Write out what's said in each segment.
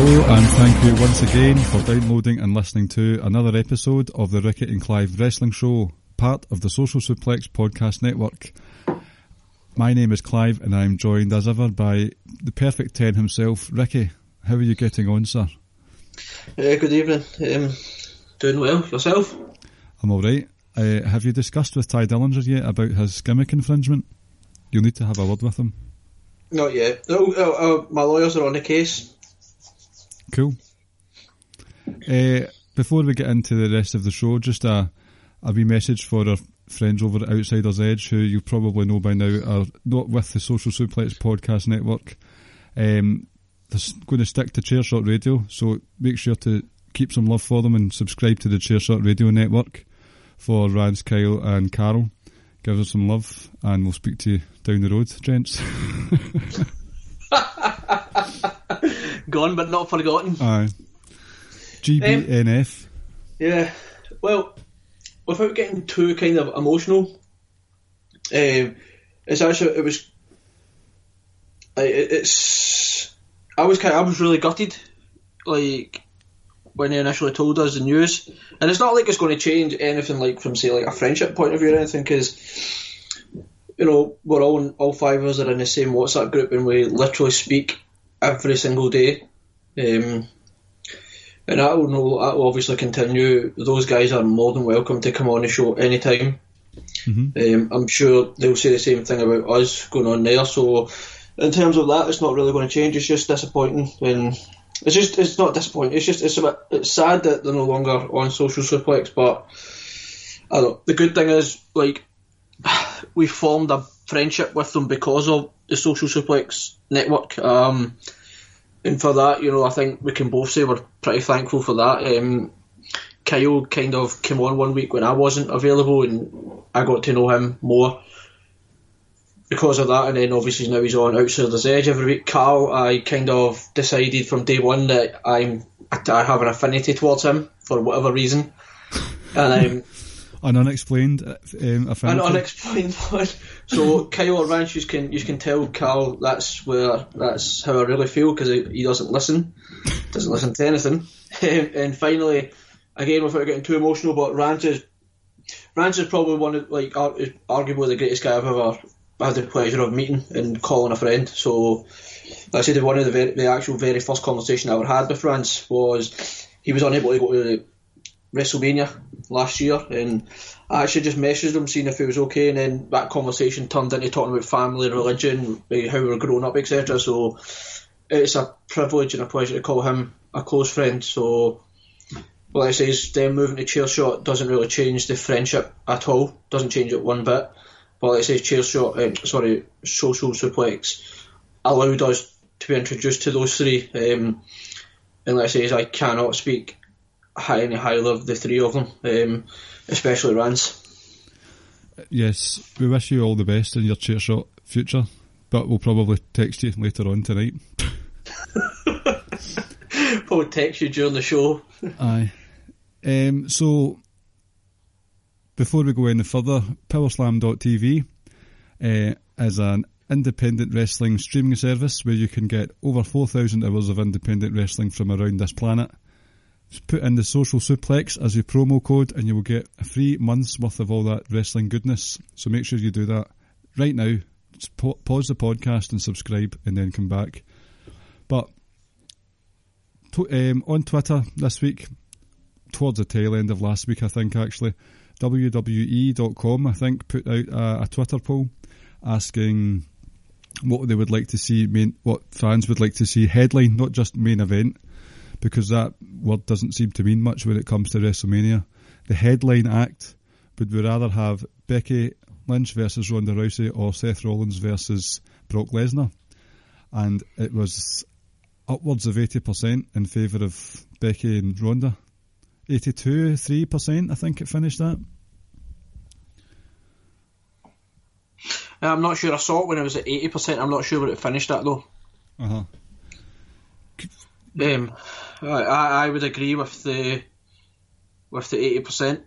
Hello and thank you once again for downloading and listening to another episode of the Ricky and Clive Wrestling Show, part of the Social Suplex Podcast Network. My name is Clive and I'm joined as ever by the perfect 10 himself, Ricky. How are you getting on, sir? Uh, good evening. Um, doing well. Yourself? I'm alright. Uh, have you discussed with Tye Dillinger yet about his gimmick infringement? You'll need to have a word with him. Not yet. No, oh, oh, my lawyers are on the case. Cool. Uh, before we get into the rest of the show, just a, a wee message for our friends over at Outsiders Edge, who you probably know by now are not with the Social Suplex Podcast Network. Um, they're going to stick to Chairshot Radio, so make sure to keep some love for them and subscribe to the Chairshot Radio Network for Rance, Kyle, and Carol. Give us some love, and we'll speak to you down the road, gents. Gone but not forgotten. Aye. GBNF. Yeah. Well, without getting too kind of emotional, um, it's actually it was. It- It's. I was kind. I was really gutted, like when they initially told us the news, and it's not like it's going to change anything like from say like a friendship point of view or anything because. You know, we're all in, all five of us are in the same WhatsApp group, and we literally speak every single day. Um, and that will know that will obviously continue. Those guys are more than welcome to come on the show anytime. Um, I'm sure they'll say the same thing about us going on there. So, in terms of that, it's not really going to change. It's just disappointing, and it's just it's not disappointing. It's just it's a bit it's sad that they're no longer on social suplex. But I don't. The good thing is like we formed a friendship with them because of the social suplex network. Um, and for that, you know, I think we can both say we're pretty thankful for that. Um, Kyle kind of came on one week when I wasn't available, and I got to know him more because of that. And then obviously now he's on Outsiders Edge every week. Carl, I kind of decided from day one that I'm I have an affinity towards him for whatever reason, and um, An unexplained uh, um, an unexplained one. So Kyle Ranch, you can you can tell Carl that's where that's how I really feel because he, he doesn't listen, doesn't listen to anything. Um, and finally, again without getting too emotional, but Ranch is Ranch is probably one of like ar- arguably the greatest guy I've ever had the pleasure of meeting and calling a friend. So like I said one of the very, the actual very first conversation I ever had with Ranch was he was unable to go to WrestleMania last year, and I actually just messaged him seeing if he was okay, and then that conversation turned into talking about family, religion, eh, how we were growing up, etc. So it's a privilege and a pleasure to call him a close friend. So, like I say, them moving to chair shot doesn't really change the friendship at all. Doesn't change it one bit. But like I say, chair shot, um, sorry, social suplex allowed us to be introduced to those three. Um, and like I say, I cannot speak high any highly of the three of them, um, especially Rance. Yes, we wish you all the best in your chair shot future, but we'll probably text you later on tonight. Probably text you during the show. Aye. Um, so, before we go any further, Powerslam.tv uh, is an independent wrestling streaming service where you can get over 4,000 hours of independent wrestling from around this planet. Put in the social suplex as your promo code and you will get a free month's worth of all that wrestling goodness. So make sure you do that right now. Pause the podcast and subscribe and then come back. But um, on Twitter this week, towards the tail end of last week, I think actually, WWE.com, I think, put out a, a Twitter poll asking what they would like to see, main, what fans would like to see headline, not just main event, because that word doesn't seem to mean much when it comes to WrestleMania. The headline act, would we rather have Becky Lynch versus Ronda Rousey or Seth Rollins versus Brock Lesnar? And it was upwards of 80% in favour of Becky and Ronda. 82, 3% I think it finished at. Uh, I'm not sure. I saw it when it was at eighty percent. I'm not sure where it finished at though. Uh-huh. Um, I, I would agree with the with the eighty percent.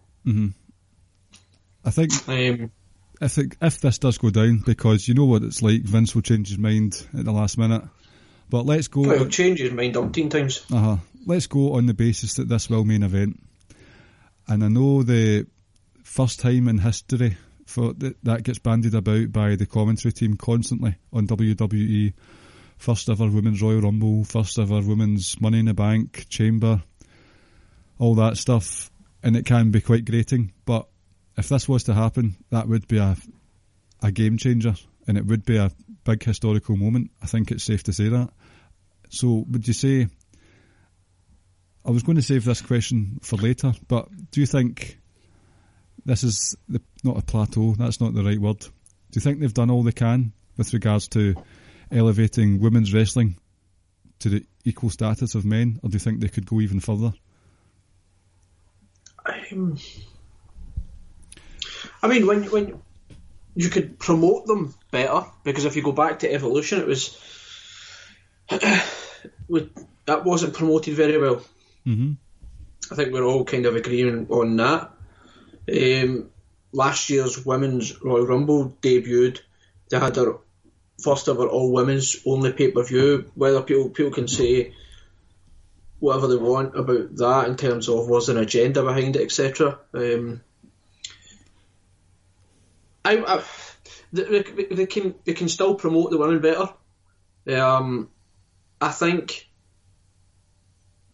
I think Um, if it, if this does go down, because you know what it's like, Vince will change his mind at the last minute. But let's go. well, change his mind umpteen times. Uh-huh. Let's go on the basis that this will main event. And I know the first time in history for th- that gets bandied about by the commentary team constantly on WWE. First ever women's Royal Rumble, first ever women's Money in the Bank, Chamber, all that stuff, and it can be quite grating. But if this was to happen, that would be a a game changer, and it would be a big historical moment. I think it's safe to say that. So, would you say? I was going to save this question for later, but do you think this is the, not a plateau? That's not the right word. Do you think they've done all they can with regards to elevating women's wrestling to the equal status of men, or do you think they could go even further? Um, I mean, when when you could promote them better, because if you go back to Evolution, it was that wasn't promoted very well. Mm-hmm. I think we're all kind of agreeing on that. Um, last year's women's Royal Rumble debuted. They had their first ever all women's only pay per view. Whether people people can say whatever they want about that in terms of was an agenda behind it, etc. Um, I, I they, they- can they can still promote the women better. Um, I think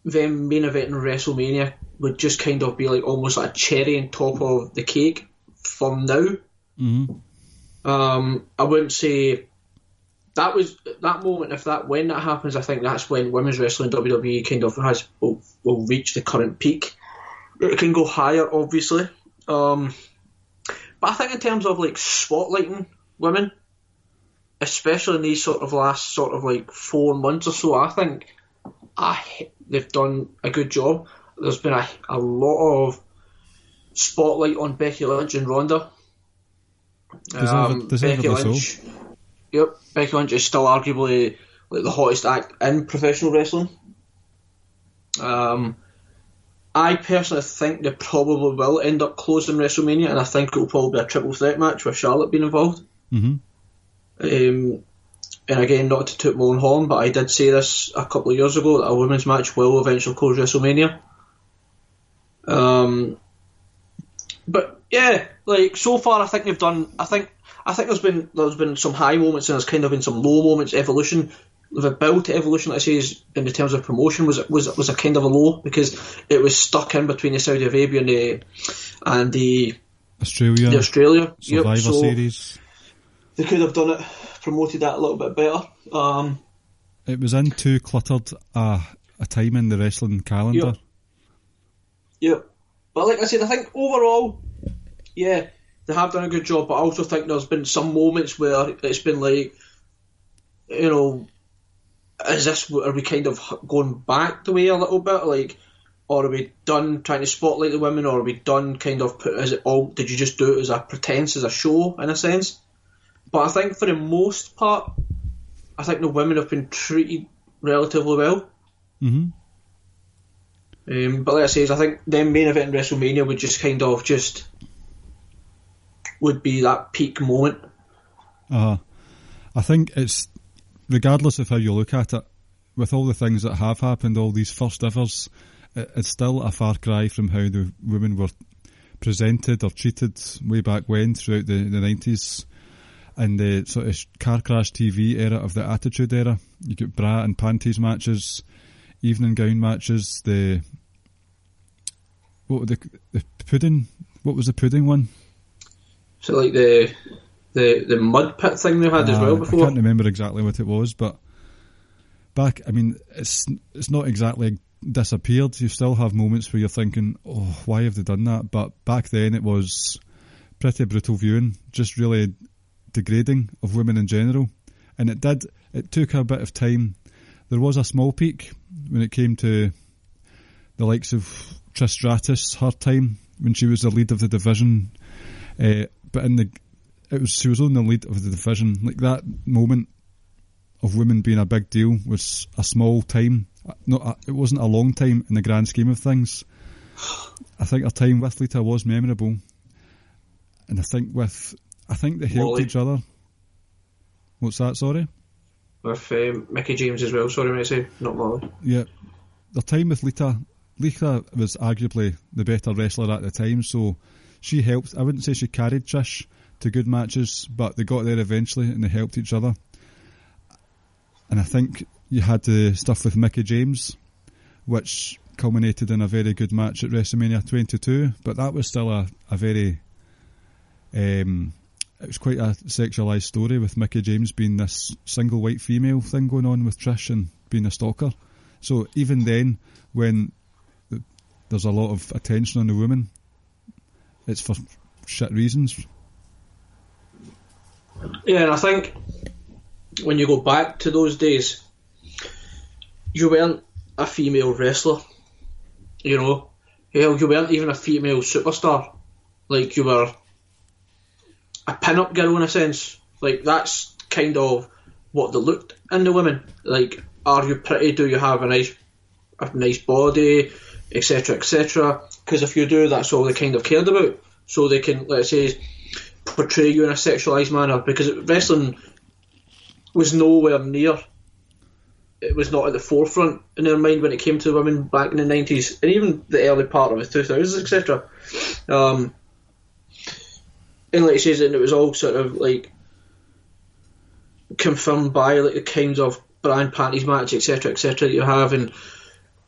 them main event in WrestleMania would just kind of be like almost like a cherry on top of the cake from now. Mm-hmm. Um, I wouldn't say that was that moment. If that when that happens, I think that's when women's wrestling WWE kind of has will, will reach the current peak. It can go higher, obviously. Um, but I think in terms of like spotlighting women, especially in these sort of last sort of like four months or so, I think I they've done a good job. There's been a, a lot of spotlight on Becky Lynch and Ronda. Deserved- deservedly Becky so. Yep, Becky Lynch is still arguably like the hottest act in professional wrestling. Um, I personally think they probably will end up closing WrestleMania, and I think it will probably be a triple threat match with Charlotte being involved. Mm-hmm. Um, and again, not to toot my own horn, but I did say this a couple of years ago that a women's match will eventually close WrestleMania. Um, but yeah, like so far, I think they've done. I think I think there's been there's been some high moments and there's kind of been some low moments. Evolution, the build to evolution, let's say, is in the terms of promotion was was was a kind of a low because it was stuck in between the Saudi Arabia and the and the, Australia, the Australia Survivor Yep, so- Series. they could have done it, promoted that a little bit better. Um, It was in too cluttered a, a time in the wrestling calendar. yeah, but like I said, I think overall, yeah, they have done a good job. But I also think there's been some moments where it's been like, you know, is this are we kind of going back the way a little bit, like, or are we done trying to spotlight the women, or are we done kind of put is it all? Did you just do it as a pretense, as a show, in a sense? But I think for the most part, I think the women have been treated relatively well. Mm-hmm. Um, but like I say, I think the main event in WrestleMania would just kind of just would be that peak moment. Uh-huh. I think it's regardless of how you look at it, with all the things that have happened, all these first evers, it, it's still a far cry from how the women were presented or treated way back when throughout the, the 90s and the sort of car crash TV era of the Attitude Era. You get bra and panties matches, evening gown matches, the what the the pudding? What was the pudding one? So like the the the mud pit thing they had as well before. I can't remember exactly what it was, but back. I mean, it's it's not exactly disappeared. You still have moments where you're thinking, "Oh, why have they done that?" But back then, it was pretty brutal viewing, just really degrading of women in general. And it did. It took a bit of time. There was a small peak when it came to the likes of Trish Stratus, her time when she was the lead of the division. Uh, but in the it was she was on the lead of the division. Like that moment of women being a big deal was a small time. Not a, it wasn't a long time in the grand scheme of things. I think her time with Lita was memorable, and I think with I think they helped Molly. each other. What's that? Sorry. With um, Mickie James as well. Sorry, mate. Say not Molly. Yeah, the time with Lita. Lita was arguably the better wrestler at the time, so she helped. I wouldn't say she carried Trish to good matches, but they got there eventually and they helped each other. And I think you had the stuff with Mickie James, which culminated in a very good match at WrestleMania 22, but that was still a, a very. Um, it was quite a sexualised story with Mickie James being this single white female thing going on with Trish and being a stalker. So even then, when there's a lot of attention on the woman, it's for shit reasons. Yeah, and I think when you go back to those days, you weren't a female wrestler. You know, hell, you weren't even a female superstar. Like you were a pin-up girl in a sense. Like that's kind of what they looked in the women. Like, are you pretty? Do you have a nice, a nice body, etc., etc.? Because if you do, that's all they kind of cared about. So they can, let's say, portray you in a sexualized manner. Because wrestling was nowhere near. It was not at the forefront in their mind when it came to women back in the nineties and even the early part of the two thousands, etc. Um, and like says, and it was all sort of like confirmed by like the kinds of brand panties match, etc., etc. that you have, and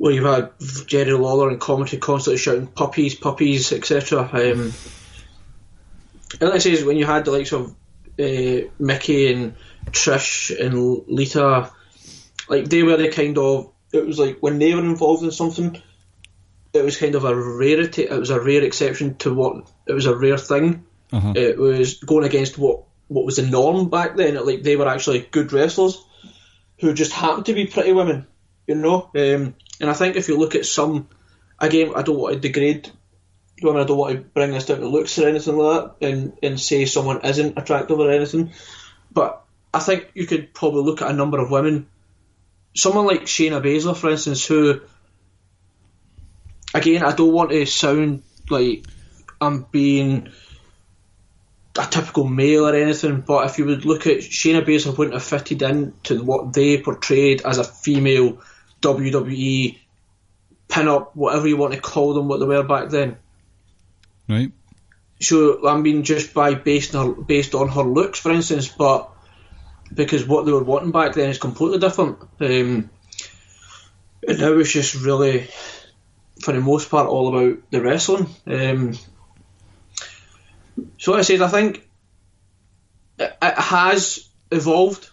where you've had Jerry Lawler and commentary constantly shouting puppies, puppies, etc. Um, and like I says, when you had the likes of uh, Mickie and Trish and Lita, like they were the kind of it was like when they were involved in something, it was kind of a rarity. It was a rare exception to what it was a rare thing. Uh-huh. It was going against what what was the norm back then. Like they were actually good wrestlers who just happened to be pretty women, you know. Um, and I think if you look at some, again, I don't want to degrade women. I don't want to bring this down to looks or anything like that, and and say someone isn't attractive or anything. But I think you could probably look at a number of women. Someone like Shayna Baszler, for instance, who, again, I don't want to sound like I'm being a typical male or anything, but if you would look at Shayna Baszler wouldn't have fitted in to what they portrayed as a female WWE pin-up, whatever you want to call them, what they were back then. Right? So I mean, just by based on her, based on her looks, for instance, but because what they were wanting back then is completely different. Um, and now it's just really, for the most part, all about the wrestling. Um, so like I said, I think it, it has evolved.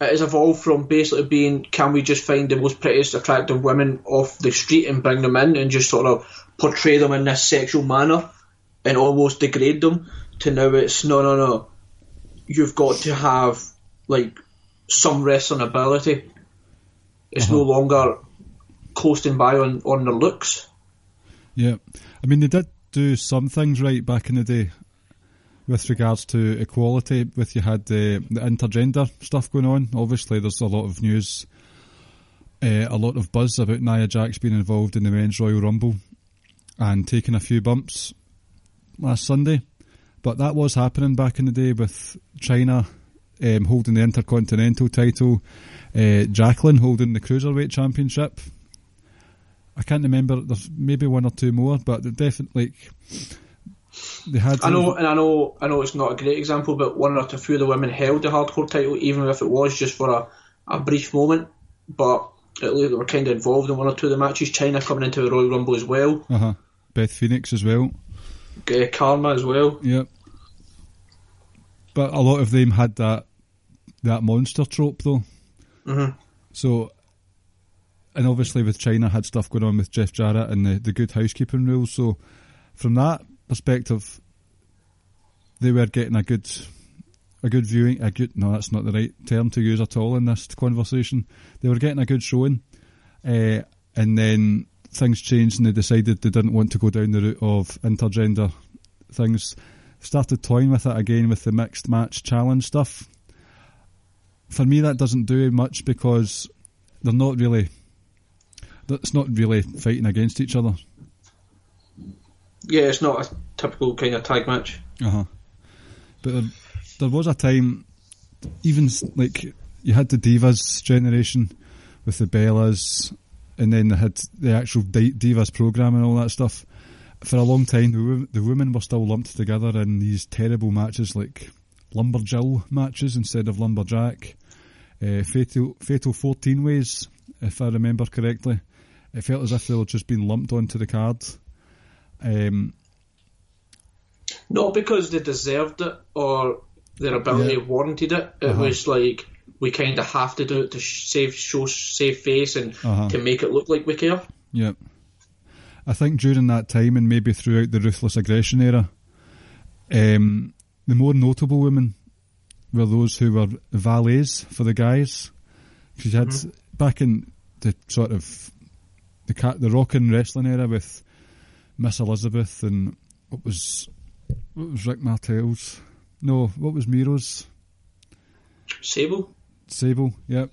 It has evolved from basically being can we just find the most prettiest, attractive women off the street and bring them in and just sort of portray them in this sexual manner and almost degrade them to now it's no, no, no. You've got to have like some wrestling ability. It's no uh-huh. longer coasting by on, on their looks. Yeah. I mean, they did do some things right back in the day with regards to equality. With you had the, the intergender stuff going on. Obviously, there's a lot of news, uh, a lot of buzz about Nia Jax being involved in the men's Royal Rumble and taking a few bumps last Sunday. But that was happening back in the day with Chyna um, holding the Intercontinental title, uh, Jacqueline holding the Cruiserweight Championship. I can't remember. There's maybe one or two more, but definitely like, they had. I know, and I know, I know it's not a great example, but one or two of the women held the hardcore title, even if it was just for a, a brief moment. But at least they were kind of involved in one or two of the matches. Chyna coming into the Royal Rumble as well. Uh huh. Beth Phoenix as well. Uh, Kharma as well. Yep. But a lot of them had that that monster trope though. Mhm. So, and obviously with Chyna had stuff going on with Jeff Jarrett and the, the good housekeeping rules. So, from that perspective, they were getting a good a good viewing. A good no, that's not the right term to use at all in this conversation. They were getting a good showing, uh, and then things changed and they decided they didn't want to go down the route of intergender things. Started toying with it again with the mixed match challenge stuff. For me, that doesn't do much because they're not really. It's not really fighting against each other. Yeah, it's not a typical kind of tag match. Uh huh. But there, there was a time, even like you had the Divas generation with the Bellas, and then they had the actual Di- Divas program and all that stuff. For a long time, the, the women were still lumped together in these terrible matches like Lumberjill matches instead of Lumberjack. Uh, fatal, fatal 14 ways, if I remember correctly. It felt as if they were just being lumped onto the card. Um, Not because they deserved it or their ability Yeah. warranted it. It Uh-huh. was like we kind of have to do it to save show save face and Uh-huh. to make it look like we care. Yeah, I think during that time and maybe throughout the ruthless aggression era, um, the more notable women were those who were valets for the guys. Because you had back in the sort of the cat, the rock and wrestling era with Miss Elizabeth and what was what was Rick Martel's? No, what was Mero's? Sable. Sable. Yep.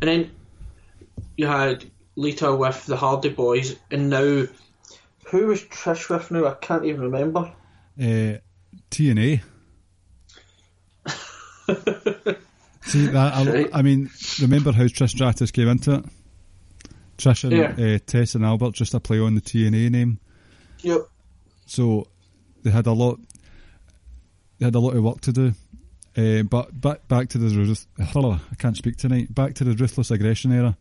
And then you had Lita with the Hardy Boys, and now who was Trish with now? I can't even remember. uh, TNA. See that? I, I mean, remember how Trish Stratus came into it? Trish and Yeah. uh, Test and Albert just a play on the TNA name, Yep. so they had a lot. They had a lot of work to do. Uh, but back back to the ruth- I can't speak tonight. Back to the ruthless aggression era.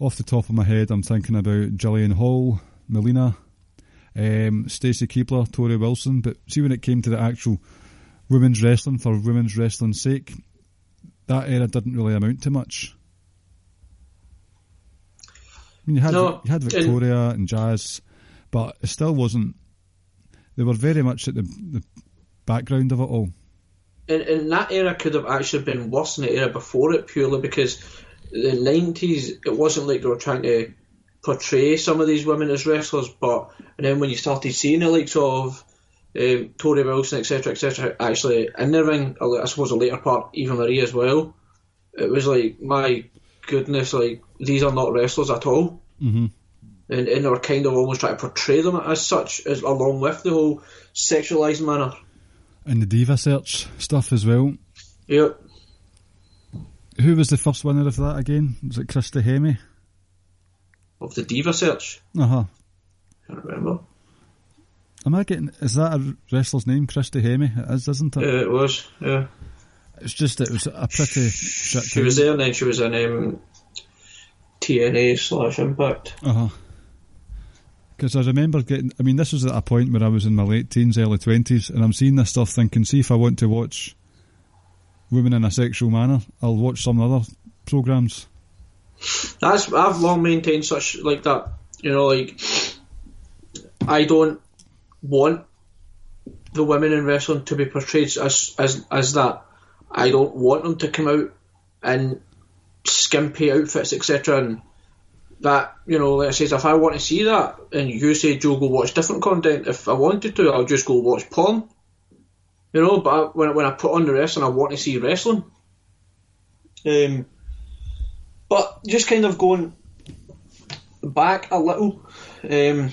Off the top of my head, I'm thinking about Jillian Hall, Melina, um, Stacy Keibler, Torrie Wilson. But see, when it came to the actual women's wrestling for women's wrestling's sake, that era didn't really amount to much. I mean, you had No, you had Victoria and Jazz, but it still wasn't. They were very much at the, the background of it all. And, and that era could have actually been worse than the era before it, purely because the nineties it wasn't like they were trying to portray some of these women as wrestlers, but and then when you started seeing the likes of um, Torrie Wilson, etc., etc., actually in the ring, I suppose the later part, even Marie as well, it was like my goodness, like these are not wrestlers at all. Mm-hmm. And, and they were kind of almost trying to portray them as such, as along with the whole sexualized manner. And the Diva Search stuff as well. Yep. Who was the first winner of that again? Was it Christy Hemme? Of the Diva Search. Uh huh. can't remember. Am I getting? Is that a wrestler's name? Christy Hemme? It is, isn't it? Yeah, it was. Yeah, It's just that it was a pretty shit she was there, and then she was in um, TNA slash Impact. Uh huh. Because I remember getting. I mean, this was at a point where I was in my late teens, early twenties, and I'm seeing this stuff, thinking, see if I want to watch women in a sexual manner, I'll watch some other programs. That's I've long maintained such like that. You know, like I don't want the women in wrestling to be portrayed as as as that. I don't want them to come out in skimpy outfits, etc. And that you know, like I says, if I want to see that, and you say Joe, go watch different content. If I wanted to, I'll just go watch porn. You know, but I, when when I put on the wrestling, I want to see wrestling. Um, but just kind of going back a little, um,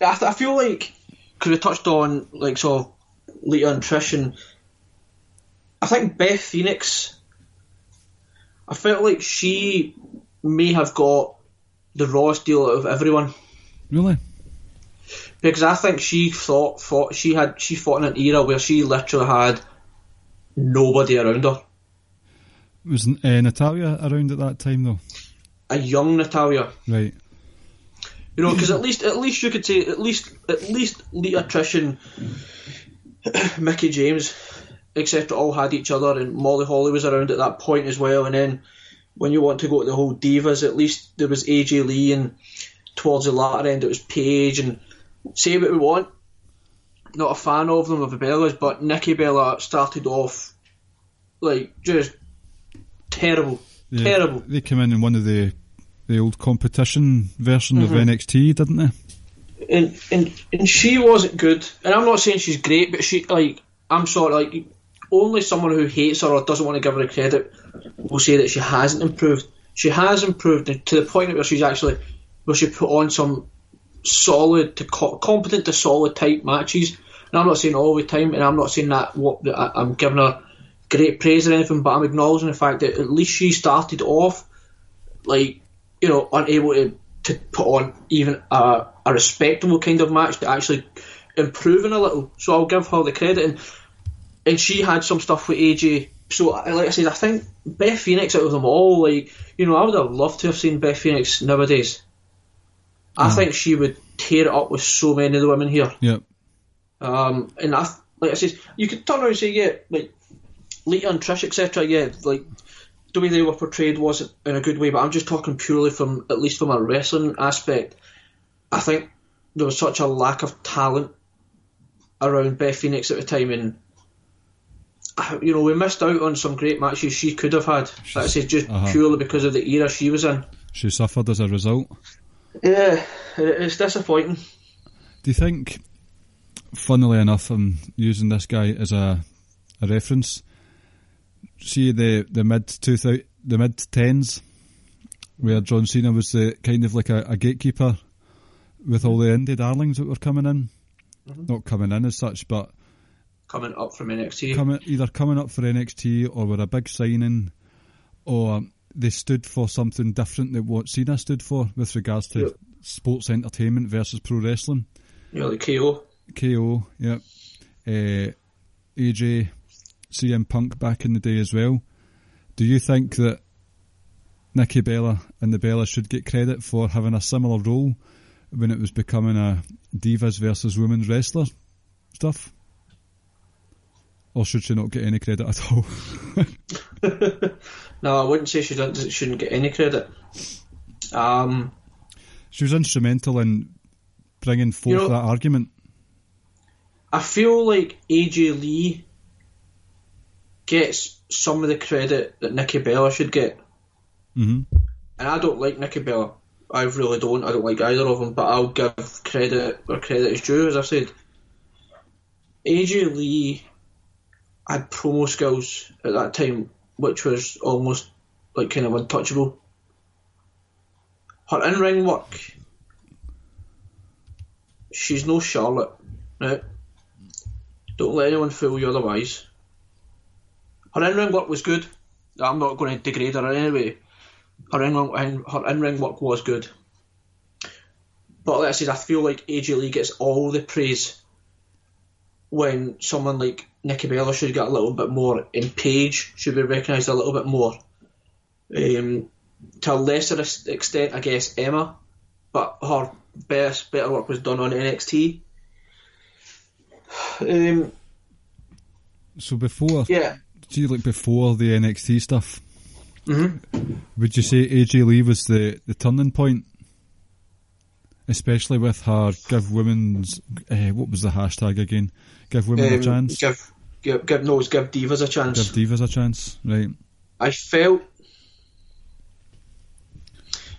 I, th- I feel like because we touched on like sort of And Trish, and I think Beth Phoenix. I felt like she may have got the rawest deal out of everyone Really? because I think she thought fought she had she fought in an era where she literally had nobody around her. Was uh, Natalya around at that time though? A young Natalya, Right. you know, because at least at least you could say at least at least Lita, Trish, and Mickie James, etc., all had each other, and Molly Holly was around at that point as well. And then when you want to go to the whole divas, at least there was AJ Lee, and towards the latter end it was Paige. And say what we want, not a fan of them of the Bellas, but Nikki Bella started off like just terrible, Yeah, terrible. They came in in one of the the old competition version Mm-hmm. of NXT, didn't they? And and and she wasn't good. And I'm not saying she's great, but she like I'm sorry, like only someone who hates her or doesn't want to give her credit will say that she hasn't improved. She has improved to the point where she's actually where she put on some solid to co- competent to solid type matches. And I'm not saying all the time, and I'm not saying that what that I'm giving her great praise or anything, but I'm acknowledging the fact that at least she started off like you know unable to to put on even a, a respectable kind of match to actually improving a little. So I'll give her the credit, and and she had some stuff with AJ. So like I said, I think Beth Phoenix out of them all, like you know, I would have loved to have seen Beth Phoenix nowadays. I think she would tear it up with so many of the women here. Yep. Um, and I, like I said, you could turn around and say, yeah, like Lita and Trish, etc. Yeah, like the way they were portrayed wasn't in a good way, but I'm just talking purely from at least from a wrestling aspect. I think there was such a lack of talent around Beth Phoenix at the time, and you know we missed out on some great matches she could have had. I said, just Uh-huh. purely because of the era she was in. She suffered as a result. Yeah, it's disappointing. Do you think, funnily enough, I'm using this guy as a a reference. See the the mid two thousand the mid tens, where John Cena was the kind of like a, a gatekeeper with all the indie darlings that were coming in, not coming in as such, but Coming up from NXT. coming either coming up for NXT or were a big signing, or they stood for something different than what Cena stood for with regards to Yep. sports entertainment versus pro wrestling. Yeah, the KO. KO, yep. Uh, AJ, CM Punk back in the day as well. Do you think that Nikki Bella and the Bella should get credit for having a similar role when it was becoming a divas versus women's wrestler stuff? Or should she not get any credit at all? No, I wouldn't say she shouldn't get any credit. Um, she was instrumental in bringing forth You know- that argument. I feel like AJ Lee gets some of the credit that Nikki Bella should get, hmm and I don't like Nikki Bella. I really don't. I don't like either of them, but I'll give credit where credit is due, as I've said. AJ Lee had promo skills at that time, which was almost like kind of untouchable. Her in ring work, she's no Charlotte, right? Don't let anyone fool you otherwise. Her in ring work was good. I'm not going to degrade her in any way. Her in her in ring work was good. But like I said, I feel like AJ Lee gets all the praise when someone like Nikki Bella should get a little bit more, and Paige should be recognised a little bit more. Um, to a lesser extent, I guess Emma, but her best, better work was done on NXT. Um, So before, yeah, see, like before the NXT stuff, hmm Would you say AJ Lee was the, the turning point? Especially with her give women's uh, what was the hashtag again? Give women a Um, chance. Give, give, give, no, it's give divas a chance. Give divas a chance, right? I felt.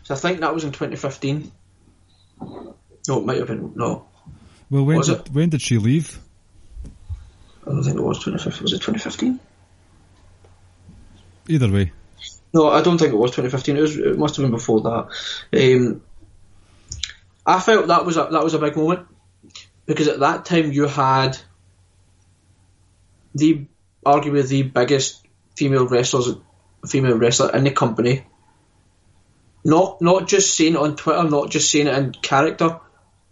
So I think that was in 2015. No, it might have been. No, Well, when Was did, it? when did she leave? I don't think it was 2015. Was it 2015? Either way, No, I don't think it was 2015. It was. It must have been before that. Um, I felt that was a, that was a big moment because at that time you had the arguably the biggest female wrestlers, female wrestler in the company. Not not just saying it on Twitter, not just saying it in character,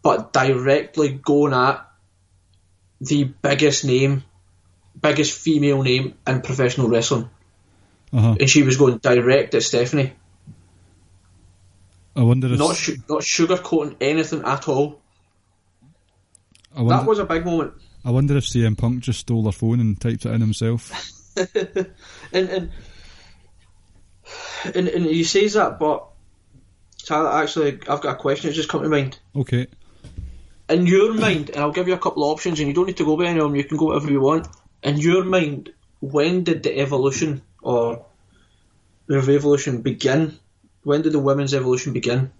but directly going at the biggest name, biggest female name in professional wrestling, Uh-huh. and she was going direct at Stephanie, I wonder if not su- not sugarcoating anything at all. I wonder, That was a big moment. I wonder if CM Punk just stole her phone and typed it in himself. and and and, and he says that, but Tyler, actually, I've got a question that's just come to mind. Okay. In your mind, and I'll give you a couple of options, and you don't need to go by any of them. You can go whatever you want. In your mind, when did the evolution or the revolution begin? When did the women's evolution begin?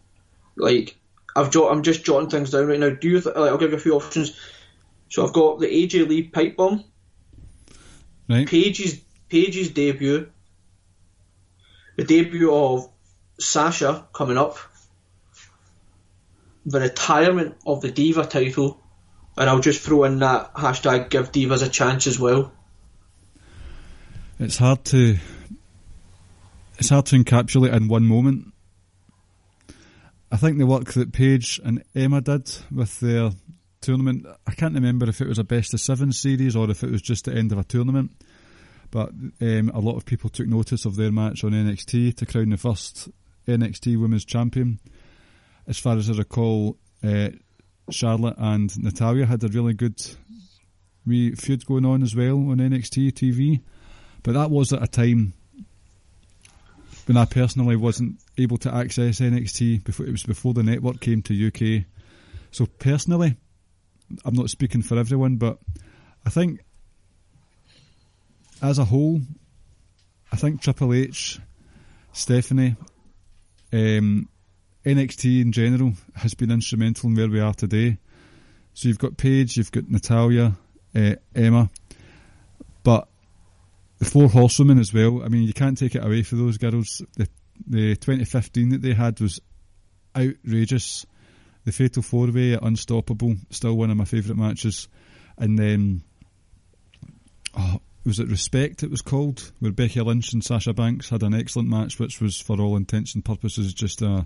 Like, I've jot, I'm just jotting things down right now. Do you? Th- like, I'll give you a few options. So I've got the AJ Lee pipe bomb. Right. Paige's Paige's debut, the debut of Sasha coming up, the retirement of the Diva title, and I'll just throw in that hashtag give Divas a chance as well. It's hard to it's hard to encapsulate in one moment. I think the work that Paige and Emma did with their tournament, I can't remember if it was a best of seven series or if it was just the end of a tournament. But um, a lot of people took notice of their match on NXT to crown the first NXT Women's Champion. As far as I recall, uh, Charlotte and Natalya had a really good wee feud going on as well on NXT TV. But that was at a time when I personally wasn't able to access NXT before it was before the network came to UK. So personally, I'm not speaking for everyone, but I think as a whole, I think Triple H, Stephanie, um, NXT in general has been instrumental in where we are today. So you've got Paige, you've got Natalya, uh, Emma, but the four horsewomen as well. I mean, you can't take it away for those girls. The the 2015 that they had was outrageous. The Fatal Four Way at Unstoppable, still one of my favourite matches. And then, oh, was it Respect? It was called, where Becky Lynch and Sasha Banks had an excellent match, which was for all intents and purposes just a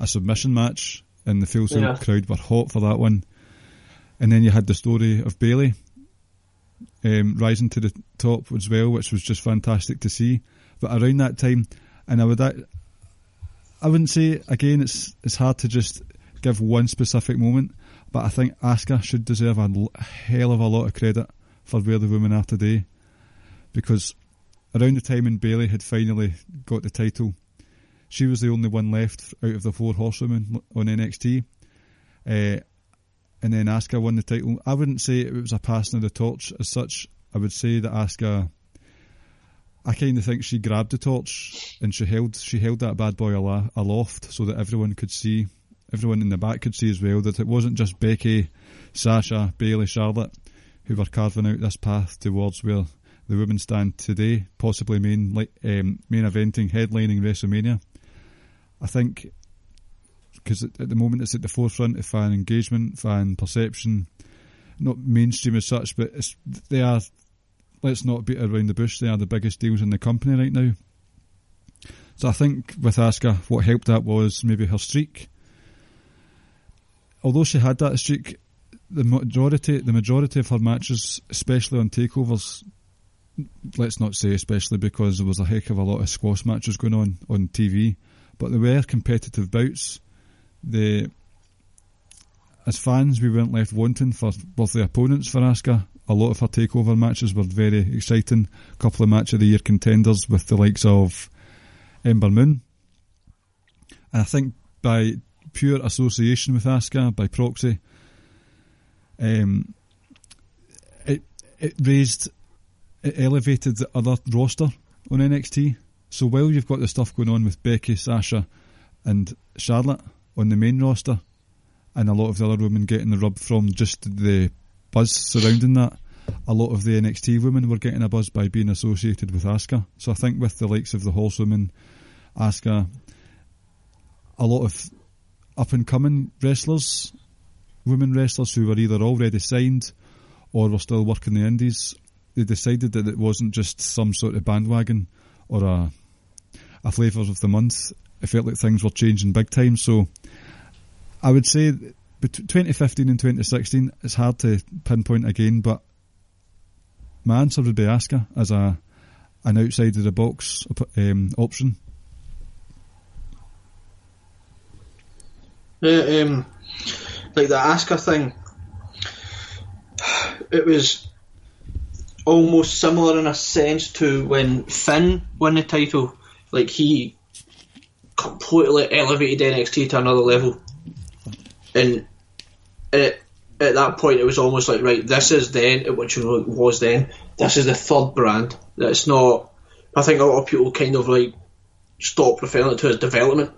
a submission match, and the Sail Yeah. crowd were hot for that one. And then you had the story of Bayley um, rising to the top as well, which was just fantastic to see. But around that time, and I would, I wouldn't say again, it's it's hard to just give one specific moment, but I think Asuka should deserve a hell of a lot of credit for where the women are today, because around the time when Bayley had finally got the title, she was the only one left out of the four horsewomen on NXT. Uh, and then Asuka won the title. I wouldn't say it was a passing of the torch as such. I would say that Asuka, I kind of think she grabbed the torch and she held she held that bad boy alo- aloft so that everyone could see, everyone in the back could see as well that it wasn't just Becky, Sasha, Bayley, Charlotte who were carving out this path towards where the women stand today, possibly main um, main eventing, headlining WrestleMania. I think because at the moment it's at the forefront of fan engagement, fan perception, not mainstream as such, but they are. Let's not beat around the bush. They are the biggest deals in the company right now. So I think with Asuka, what helped that was maybe her streak. Although she had that streak, the majority the majority of her matches, especially on takeovers, let's not say especially because there was a heck of a lot of squash matches going on on TV, but there were competitive bouts. The as fans, we weren't left wanting for both the opponents for Asuka. A lot of her takeover matches were very exciting. A couple of match of the year contenders with the likes of Ember Moon. And I think by pure association with Asuka, by proxy, um, it it raised, it elevated the other roster on NXT. So while you've got the stuff going on with Becky, Sasha, and Charlotte on the main roster, and a lot of the other women getting the rub from just the buzz surrounding that. A lot of the NXT women were getting a buzz by being associated with Asuka. So I think with the likes of the Horsewomen, Asuka, a lot of up and coming wrestlers, women wrestlers who were either already signed or were still working the indies, they decided that it wasn't just some sort of bandwagon or a a flavours of the month. It felt like things were changing big time. So I would say between 2015 and 2016, it's hard to pinpoint again, but my answer would be Asuka as a an outside of the box um, option. Yeah, um, like the Asuka thing, it was almost similar in a sense to when Finn won the title. Like he completely elevated NXT to another level, and at, at that point it was almost like right, this is then, which was then. This is the third brand. That's not. I think a lot of people kind of like stopped referring it to as development,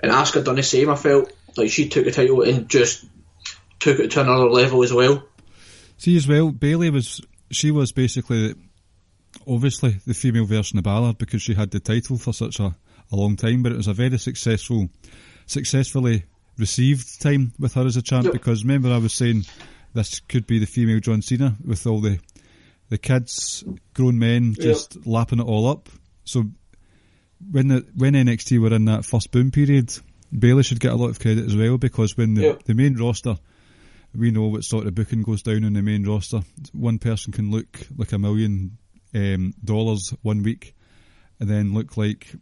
and Asuka done the same. I felt like she took the title and just took it to another level as well. See as well, Bayley was she was basically obviously the female version of Balor because she had the title for such a, a long time, but it was a very successful, successfully received time with her as a champ Yep. because remember I was saying this could be the female John Cena with all the the kids, grown men just lapping it all up. So when the when NXT were in that first boom period, Bayley should get a lot of credit as well because when the, Yep. the main roster we know what sort of booking goes down on the main roster. One person can look like a million um, dollars one week, and then look like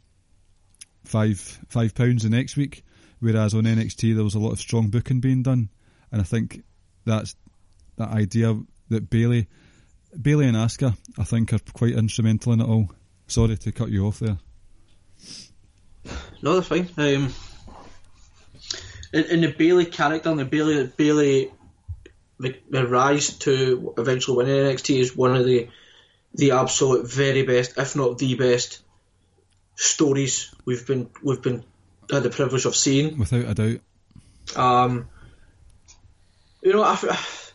five five pounds the next week. Whereas on NXT there was a lot of strong booking being done, and I think that's that idea that Bayley, Bayley and Asuka, I think are quite instrumental in it all. Sorry to cut you off there. No, that's fine. Um, in, in the Bayley character and the Bayley Bayley the, the rise to eventually winning NXT is one of the the absolute very best, if not the best, stories we've been we've been had the privilege of seeing. Without a doubt, Um, you know, I, f-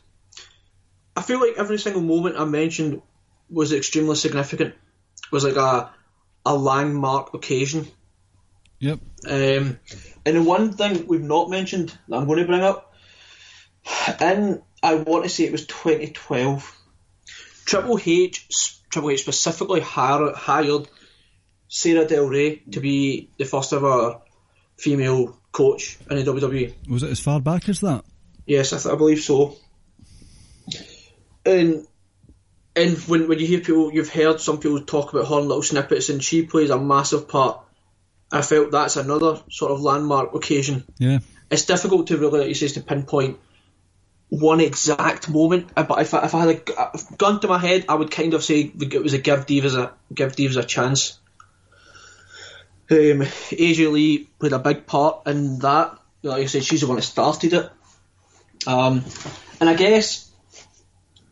I feel like every single moment I mentioned was extremely significant. It Was like a a landmark occasion. yep. Um, and the one thing we've not mentioned that I'm going to bring up, and I want to say it was 2012. Triple H, Triple H specifically hired, hired Sara Del Rey to be the first ever female coach in the WWE. Was it as far back as that? Yes, I, th- I believe so. And and when when you hear people, you've heard some people talk about her in little snippets, and she plays a massive part. I felt that's another sort of landmark occasion. Yeah. It's difficult to really, like you say, to pinpoint one exact moment. uh, But if I, if I had a a gun to my head, I would kind of say it was a give Divas a give Divas a chance. Um, AJ Lee played a big part in that. Like I said, she's the one that started it. Um, and I guess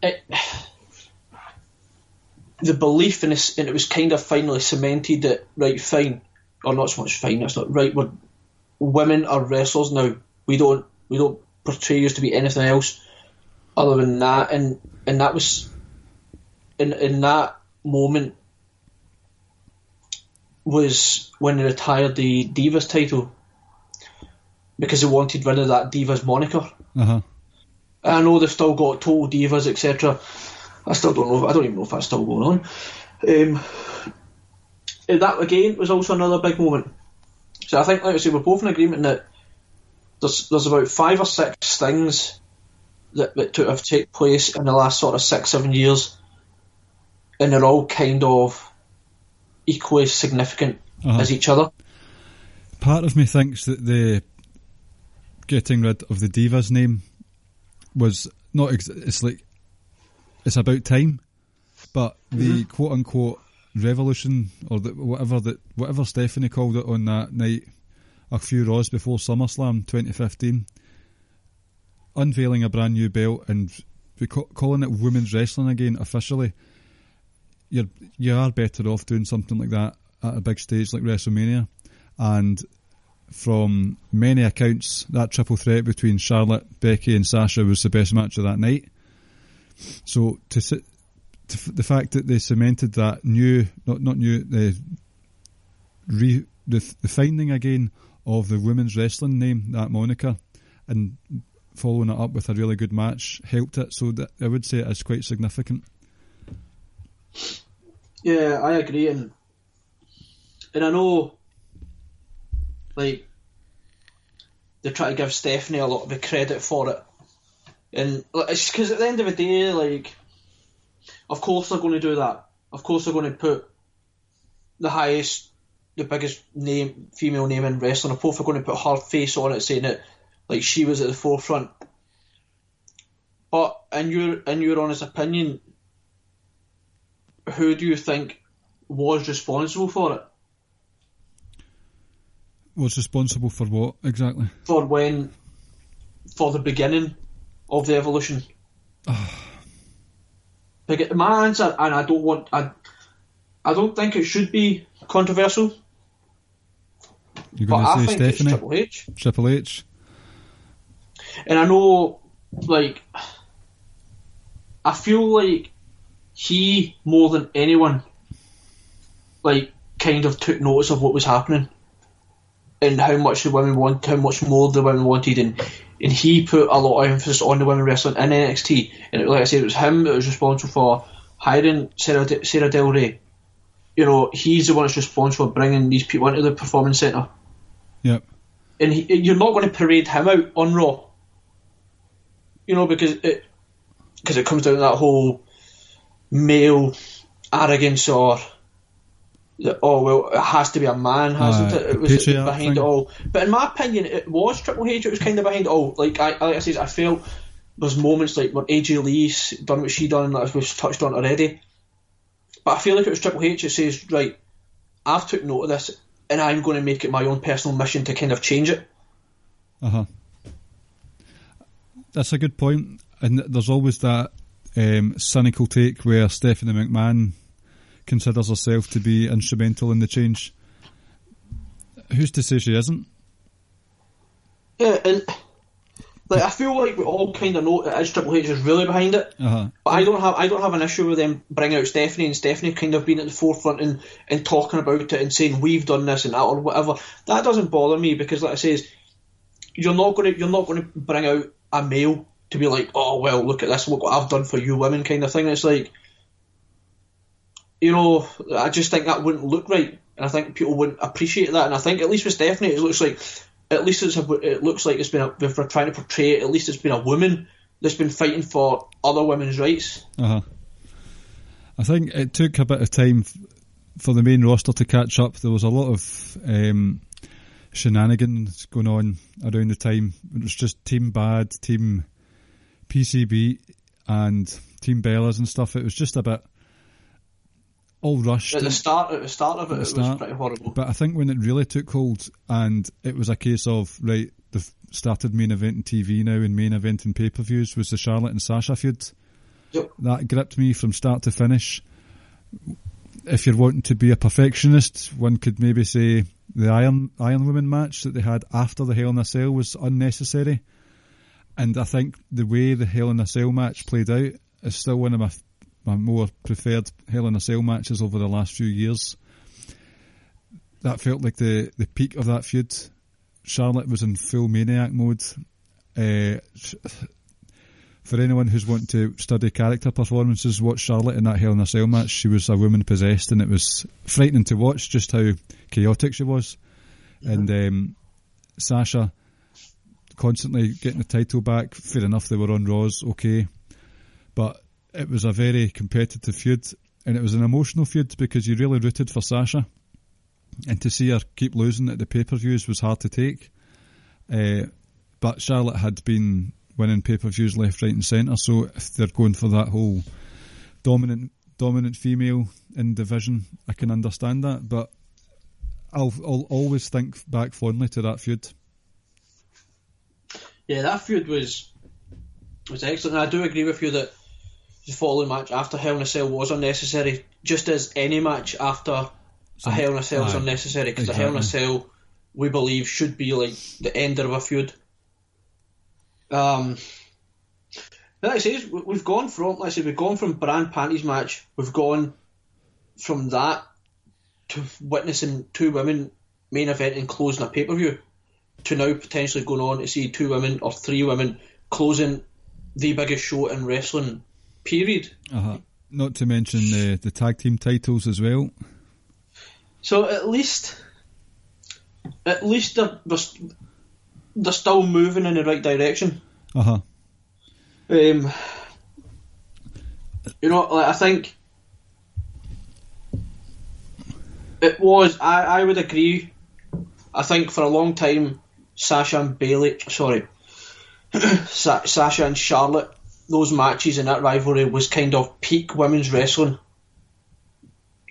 it, the belief in this, and it was kind of finally cemented that right, fine, or not so much fine. That's not right. We're women are wrestlers now. We don't we don't portray us to be anything else other than that. And and that was in in that moment was when they retired the Divas title because they wanted rid of that Divas moniker. Uh huh. I know they've still got Total Divas, etc. I still don't know. I don't even know if that's still going on. Um, that again was also another big moment. So I think, like I say, we're both in agreement that there's there's about five or six things that that to have take place in the last sort of six seven years, and they're all kind of equally significant Uh-huh. as each other. Part of me thinks that the getting rid of the Divas name was not. Ex- it's like it's about time, but the quote unquote revolution or the, whatever that whatever Stephanie called it on that night, a few rows before SummerSlam 2015, unveiling a brand new belt and calling it women's wrestling again officially. You're you are better off doing something like that at a big stage like WrestleMania, and from many accounts, that triple threat between Charlotte, Becky, and Sasha was the best match of that night. So to, to the fact that they cemented that new, not not new, the re, the, the finding again of the women's wrestling name, that moniker, and following it up with a really good match helped it. So that I would say it is quite significant. Yeah, I agree, and and I know, like, they try to give Stephanie a lot of the credit for it, and like, it's because at the end of the day, like, of course they're going to do that. Of course they're going to put the highest, the biggest name, female name in wrestling. Of course they're going to put her face on it, saying that like she was at the forefront. But in your in your honest opinion, who do you think was responsible for it? Was responsible for what exactly? For when, for the beginning of the evolution. My answer, and I don't want, I, I don't think it should be controversial, You're going to say Stephanie? Triple H. Triple H? And I know, like, I feel like he, more than anyone, like, kind of took notice of what was happening and how much the women want, how much more the women wanted, and and he put a lot of emphasis on the women wrestling in NXT. And it, like I said, it was him that was responsible for hiring Sara, De- Sara Del Rey. You know, he's the one that's responsible for bringing these people into the performance centre. Yep. and he, you're not going to parade him out on Raw. You know, because it because it comes down to that whole male arrogance or that, oh well, it has to be a man, hasn't Aye, it? It was behind thing. it all. But in my opinion, it was Triple H. It was kind of behind it all. Like I, like I said, I felt there's moments like when AJ Lee's done what she done, that we've touched on already. But I feel like it was Triple H that says, right, I've took note of this, and I'm going to make it my own personal mission to kind of change it. Uh huh. That's a good point. And there's always that um, cynical take where Stephanie McMahon considers herself to be instrumental in the change. Who's to say she isn't? Yeah, and like I feel like we all kind of know that is Triple H is really behind it. Uh huh. But I don't have I don't have an issue with them bringing out Stephanie and Stephanie kind of being at the forefront and, and talking about it and saying we've done this and that or whatever. That doesn't bother me because like I says, you're not gonna you're not gonna bring out a male to be like, oh well, look at this, look what I've done for you, women, kind of thing. It's like, you know, I just think that wouldn't look right, and I think people wouldn't appreciate that. And I think at least with Stephanie, it looks like at least it's a, it looks like it's been a, if we're trying to portray it, at least it's been a woman that's been fighting for other women's rights. Uh huh. I think it took a bit of time for the main roster to catch up. There was a lot of um, shenanigans going on around the time. It was just Team Bad, Team PCB, and Team Bellas and stuff. It was just a bit all rushed. At the start, at the start of it, it was pretty horrible. But I think when it really took hold and it was a case of, right, they've started main event in TV now and main event in pay per views was the Charlotte and Sasha feud. Yep. That gripped me from start to finish. If you're wanting to be a perfectionist, one could maybe say the Iron Iron Woman match that they had after the Hell in a Cell was unnecessary. And I think the way the Hell in a Cell match played out is still one of my my more preferred Hell in a Cell matches over the last few years that felt like the, the peak of that feud. Charlotte was in full maniac mode. Uh, for anyone who's wanting to study character performances, watch Charlotte in that Hell in a Cell match. She was a woman possessed, and it was frightening to watch just how chaotic she was. And um, Sasha constantly getting the title back. Fair enough, they were on Raws, okay, but it was a very competitive feud, and it was an emotional feud because you really rooted for Sasha and to see her keep losing at the pay per views was hard to take. Uh, but Charlotte had been winning pay per views left, right, and centre. So if they're going for that whole dominant dominant female in division, I can understand that. But I'll I'll always think back fondly to that feud. Yeah, that feud was was excellent. And I do agree with you that the following match after Hell in a Cell was unnecessary, just as any match after a Hell in a Cell is aye, unnecessary, because a Hell in a. Cell, we believe, should be like the end of a feud. Um, like I say, we- we've gone from, like I say, we've gone from bra and panties match, we've gone from that to witnessing two women main event and closing a pay per view to now potentially going on to see two women or three women closing the biggest show in wrestling. Period. Uh-huh. Not to mention the the tag team titles as well. So at least, at least they're, they're, still moving in the right direction. Uh huh. Um, you know, like I think it was. I, I would agree. I think for a long time, Sasha and Bayley, sorry, Sa- Sasha and Charlotte, those matches and that rivalry was kind of peak women's wrestling.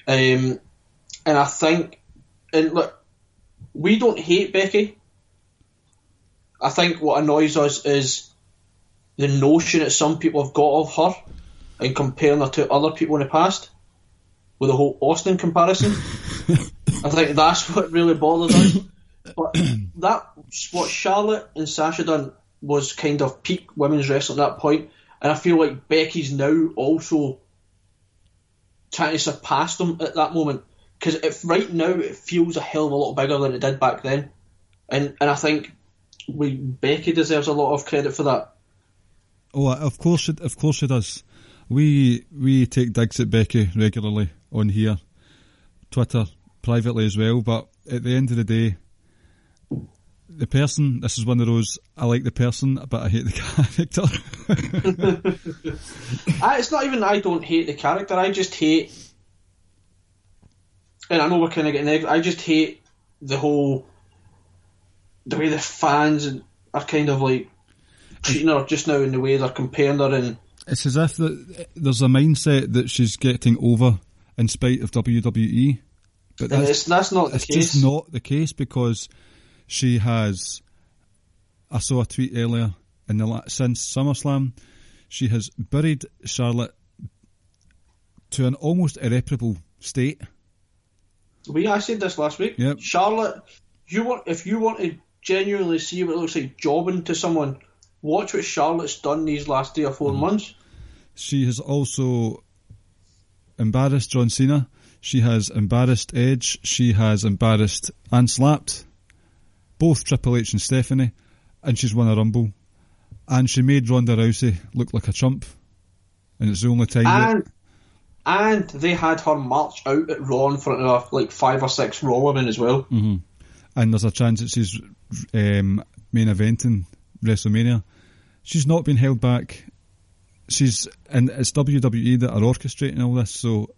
Um, and I think, and look, we don't hate Becky. I think what annoys us is the notion that some people have got of her and comparing her to other people in the past with the whole Austin comparison. I think that's what really bothers us. But that what Charlotte and Sasha done was kind of peak women's wrestling at that point, and I feel like Becky's now also trying to surpass them at that moment because if right now it feels a hell of a lot bigger than it did back then, and and I think we Becky deserves a lot of credit for that. Oh, of course, it, of course, it does. We we take digs at Becky regularly on here, Twitter, privately as well. But at the end of the day, the person. This is one of those. I like the person, but I hate the character. I, it's not even I don't hate the character. I just hate, and I know we're kind of getting. I just hate the whole the way the fans are kind of like treating her just now in the way they're comparing her and it's as if that there's a mindset that she's getting over in spite of WWE. But that's, it's, that's not the it's case. just not the case because she has. I saw a tweet earlier in the since SummerSlam, she has buried Charlotte to an almost irreparable state. We I said this last week. Yep. Charlotte, you want if you want to genuinely see what it looks like jobbing to someone, watch what Charlotte's done these last three or 4 Mm-hmm. months. She has also embarrassed John Cena. She has embarrassed Edge. She has embarrassed and slapped both Triple H and Stephanie, and she's won a Rumble. And she made Ronda Rousey look like a chump, and it's the only time. that- And and they had her march out at Raw in front of like five or six Raw women as well. and there's a chance that she's um, main eventing WrestleMania. She's not been held back. She's and it's WWE that are orchestrating all this. So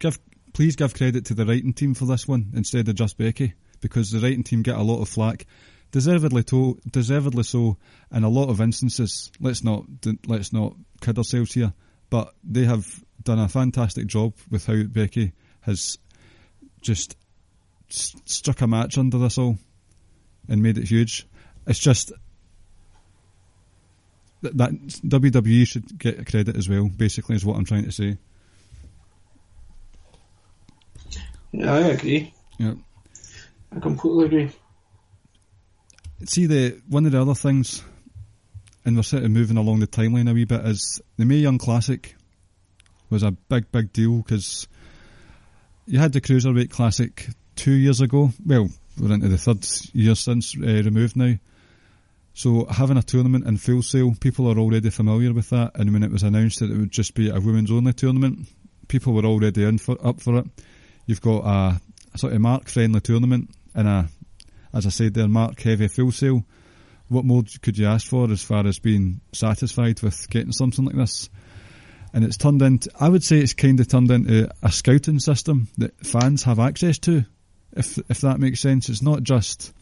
give please give credit to the writing team for this one instead of just Becky because the writing team get a lot of flack, deservedly to deservedly so in a lot of instances. Let's not let's not kid ourselves here, but they have done a fantastic job with how Becky has just s- struck a match under this all and made it huge. It's just that, that WWE should get credit as well. Basically, is what I'm trying to say. Yeah, I agree. Yeah. I completely agree. See the one of the other things, and we're sort of moving along the timeline a wee bit. Is the Mae Young Classic was a big, big deal because you had the Cruiserweight Classic two years ago. Well, we're into the third year since uh, removed now. So having a tournament in Full Sail, people are already familiar with that. And when it was announced that it would just be a women's only tournament, people were already in for, up for it. You've got a, a sort of mark friendly tournament and a, as I said there, mark heavy Full Sail. What more could you ask for as far as being satisfied with getting something like this? And it's turned into, I would say it's kind of turned into a scouting system that fans have access to, if if that makes sense. It's not just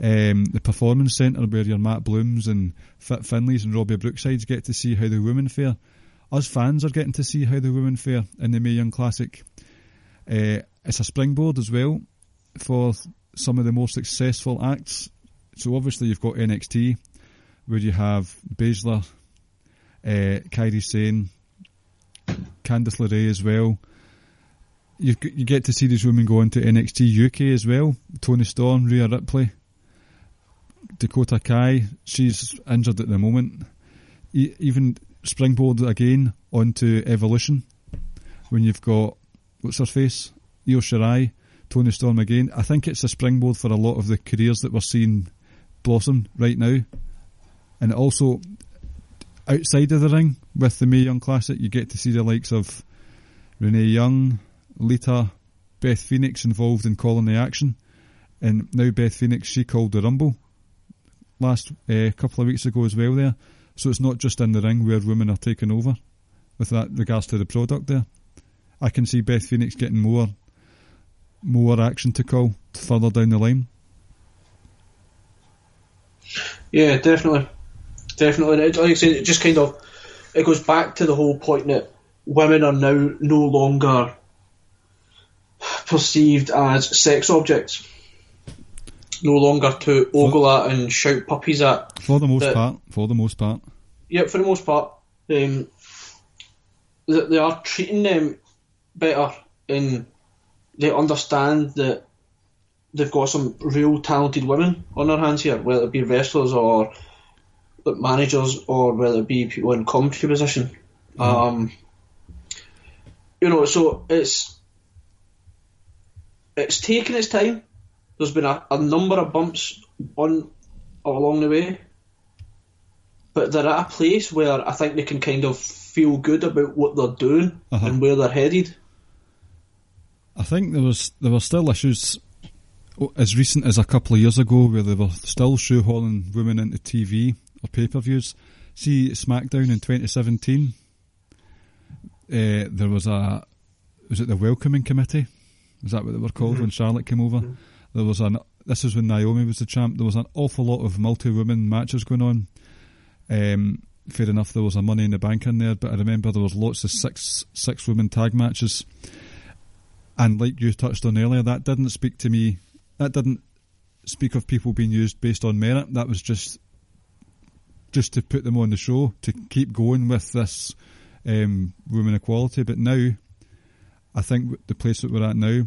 um, the performance centre where your Matt Blooms and Fit Finlays and Robbie Brooksides get to see how the women fare. Us fans are getting to see how the women fare in the Mae Young Classic. Uh, it's a springboard as well for some of the more successful acts. So obviously you've got NXT where you have Baszler, uh, Kairi Sane, Candice LeRae as well. You you get to see these women go into NXT UK as well. Toni Storm, Rhea Ripley, Dakota Kai. She's injured at the moment. Even springboard again onto Evolution when you've got what's her face, Io Shirai, Toni Storm again. I think it's a springboard for a lot of the careers that we're seeing blossom right now, and also outside of the ring with the Mae Young Classic. You get to see the likes of Renee Young, Lita, Beth Phoenix involved in calling the action, and now Beth Phoenix she called the Rumble last uh, couple of weeks ago as well. There, so it's not just in the ring where women are taking over with that regards to the product. There, I can see Beth Phoenix getting more more action to call further down the line. Yeah, definitely, definitely. It, like I said, it just kind of it goes back to the whole point that women are now no longer perceived as sex objects. No longer to ogle at and shout puppies at. For the most That- part, for the most part, Yeah, for the most part, um, they, they are treating them better and they understand that they've got some real talented women on their hands here, whether it be wrestlers or managers or whether it be people in commentary position. Um, you know, so it's it's taken its time. There's been a, a number of bumps on along the way, but they're at a place where I think they can kind of feel good about what they're doing Uh-huh. and where they're headed. I think there was there were still issues as recent as a couple of years ago where they were still shoehorning women into TV or pay per views. See SmackDown in 2017. Uh, there was a was it the welcoming committee? Is that what they were called when Charlotte came over? There was an this is when Naomi was the champ. There was an awful lot of multi women matches going on. Um, fair enough, there was a Money in the Bank in there, but I remember there was lots of six six women tag matches. And like you touched on earlier, that didn't speak to me. That didn't speak of people being used based on merit. That was just just to put them on the show to keep going with this um, women equality. But now, I think the place that we're at now,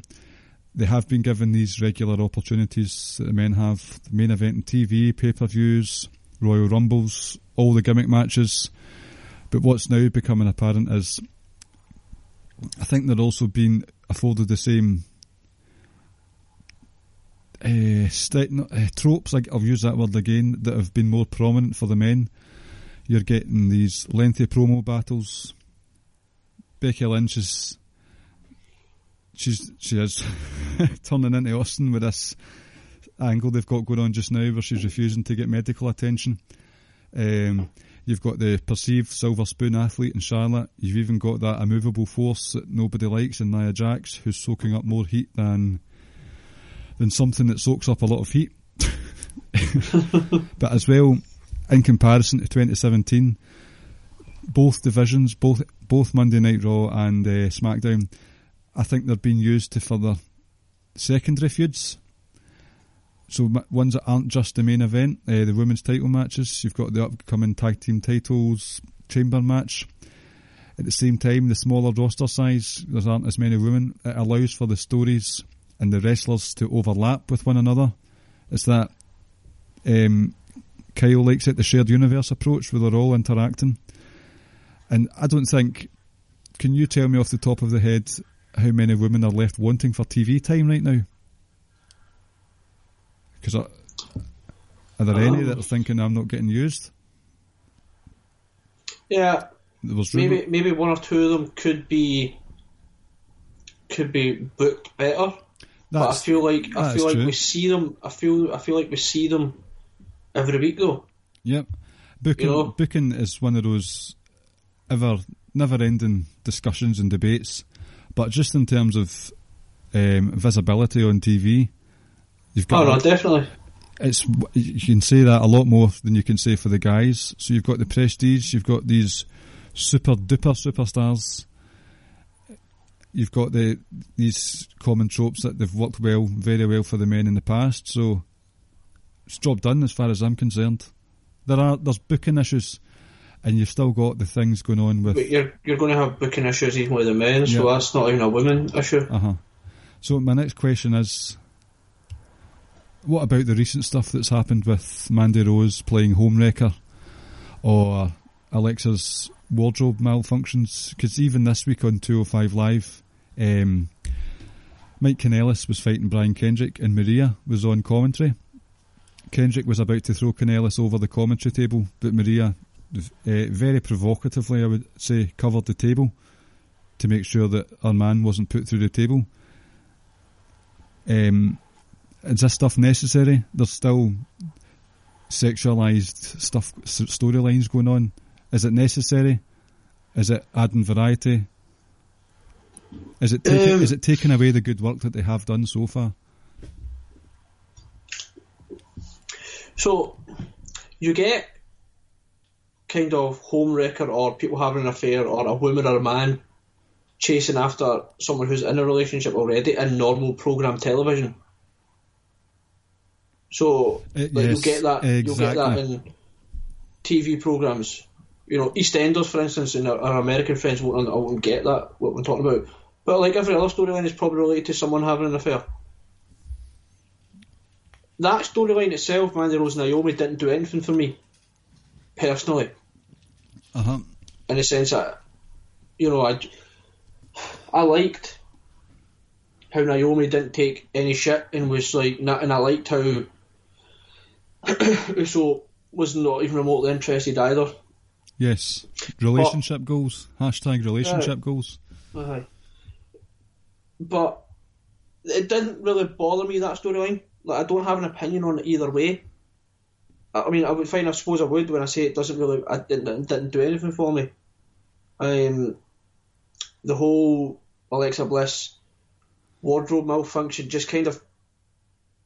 they have been given these regular opportunities that the men have: the main event in TV, pay per views, Royal Rumbles, all the gimmick matches. But what's now becoming apparent is, I think they're also being afforded the same uh, st- no, uh, tropes. Like I'll use that word again that have been more prominent for the men. You're getting these lengthy promo battles. Becky Lynch is she's she is turning into Austin with this angle they've got going on just now, where she's refusing to get medical attention. Um, you've got the perceived silver spoon athlete in Charlotte. You've even got that immovable force that nobody likes in Nia Jax, who's soaking up more heat than than something that soaks up a lot of heat. but as well, in comparison to 2017, both divisions, both both Monday Night Raw and uh, SmackDown, I think they're being used to further secondary feuds. So ones that aren't just the main event, uh, the women's title matches. You've got the upcoming tag team titles chamber match. At the same time, the smaller roster size, there aren't as many women. It allows for the stories and the wrestlers to overlap with one another. It's that um, Kyle likes it, the shared universe approach, where they're all interacting. And I don't think. Can you tell me off the top of the head how many women are left wanting for TV time right now? Because are, there any that are thinking I'm not getting used? Yeah, maybe maybe one or two of them could be could be booked better. That's, but I feel like I feel like true. we see them. I feel I feel like we see them every week though. Yep. Booking You know? booking is one of those ever never ending discussions and debates. But just in terms of um, visibility on TV, you've Oh got no, definitely. it's you can say that a lot more than you can say for the guys. So you've got the prestige, you've got these super duper superstars. You've got the these common tropes that they've worked well, very well for the men in the past. So it's job done as far as I'm concerned. There are there's booking issues, and you've still got the things going on with But you're you're going to have booking issues even with the men, so Yeah. that's not even a women issue. Uh huh. So my next question is, what about the recent stuff that's happened with Mandy Rose playing Homewrecker, or Alexa's wardrobe malfunctions? Because even this week on 205 Live, um, Mike Kanellis was fighting Brian Kendrick, and Maria was on commentary. Kendrick was about to throw Kanellis over the commentary table, but Maria uh, very provocatively, I would say, covered the table to make sure that her man wasn't put through the table. Um, is this stuff necessary? There's still sexualized stuff, storylines going on. Is it necessary? Is it adding variety? Is it taking, Um, is it taking away the good work that they have done so far? So you get kind of home wrecker or people having an affair or a woman or a man chasing after someone who's in a relationship already in normal program television. So Uh, like, yes, you'll get that you'll get that in TV programs. You know, EastEnders, for instance, and our, our American friends won't, won't get that what we're talking about. But like every other storyline is probably related to someone having an affair. That storyline itself, Mandy Rose Naomi, didn't do anything for me personally, Uh huh. in the sense that you know I I liked how Naomi didn't take any shit and was like, and I liked how Uso was not even remotely interested either. Yes. Relationship goals. Hashtag relationship goals. Aye. But it didn't really bother me that storyline. Like I don't have an opinion on it either way. I I mean, I would find, I suppose I would when I say it doesn't really, I didn't, didn't do anything for me. Um, the whole Alexa Bliss wardrobe malfunction just kind of,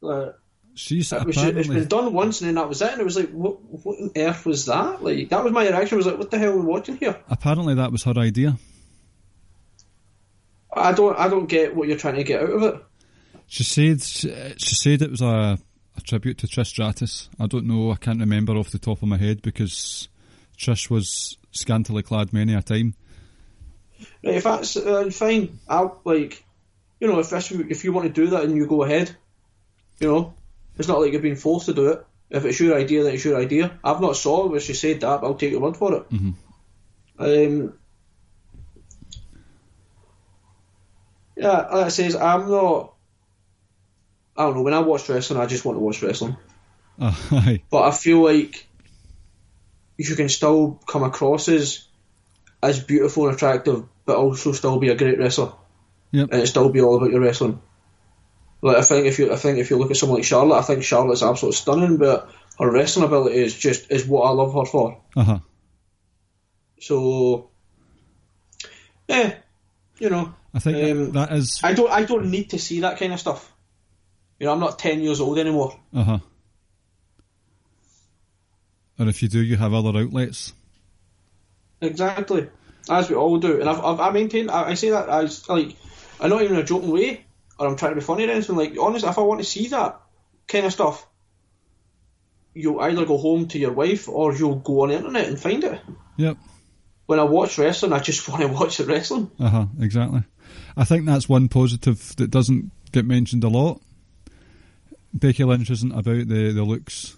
uh, She's it was it's been done once and then that was it, and it was like, what, what on earth was that? Like that was my reaction. I was like, what the hell are we watching here? apparently that was her idea. I don't, I don't get what you're trying to get out of it. She said she, she said it was a, a tribute to Trish Stratus. I don't know. I can't remember off the top of my head because Trish was scantily clad many a time. Right, if that's uh, fine, I'll like, you know, if if you want to do that, and you go ahead. You know, it's not like you're being forced to do it. If it's your idea, then it's your idea. I've not saw it where she said that, but I'll take your word for it. Um, yeah, like I says, I'm not. I don't know. When I watch wrestling, I just want to watch wrestling. Aye. But I feel like you can still come across as as beautiful and attractive, but also still be a great wrestler, Yep. and it still be all about your wrestling. Like I think if you I think if you look at someone like Charlotte, I think Charlotte's absolutely stunning, but her wrestling ability is just is what I love her for. Uh huh. So yeah, you know, I think that- Um, that is. I don't I don't need to see that kind of stuff. You know, I'm not ten years old anymore. Uh huh. Or if you do, you have other outlets. Exactly, as we all do, and I've, I've I maintain I, I say that as like I'm not even a joking way, or I'm trying to be funny or anything. Like honestly, if I want to see that kind of stuff, you'll either go home to your wife or you'll go on the internet and find it. Yep. When I watch wrestling, I just want to watch the wrestling. Uh huh. Exactly. I think that's one positive that doesn't get mentioned a lot. Becky Lynch isn't about the, the looks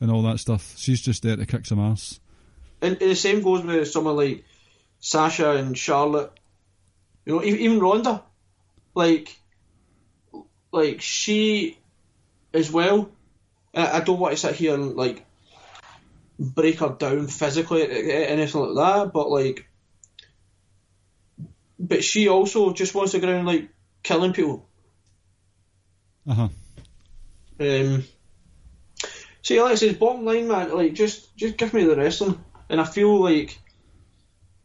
and all that stuff. She's just there to kick some ass. And, and the same goes with someone like Sasha and Charlotte. You know, e- even Ronda, like, like she as well. I, don't want to sit here and like break her down physically, anything like that. But like, but she also just wants to go around like killing people. Uh huh. Um, see, like I said, bottom line, man, like just just give me the wrestling, and I feel like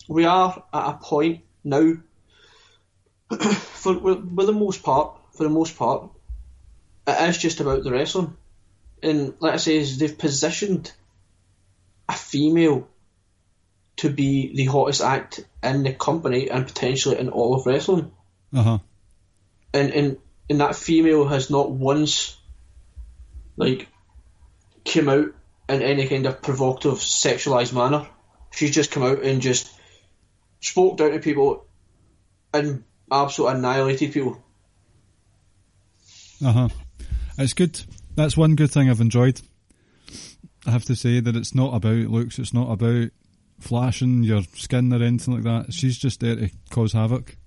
we are at a point now, for with the most part, for the most part, it is just about the wrestling, and like I say, is they've positioned a female to be the hottest act in the company and potentially in all of wrestling Uh huh. and and and that female has not once like came out in any kind of provocative sexualized manner. She's just come out and just spoke down to people and absolutely annihilated people. Uh huh. It's good. That's one good thing I've enjoyed. I have to say that it's not about looks. It's not about flashing your skin or anything like that. She's just there to cause havoc.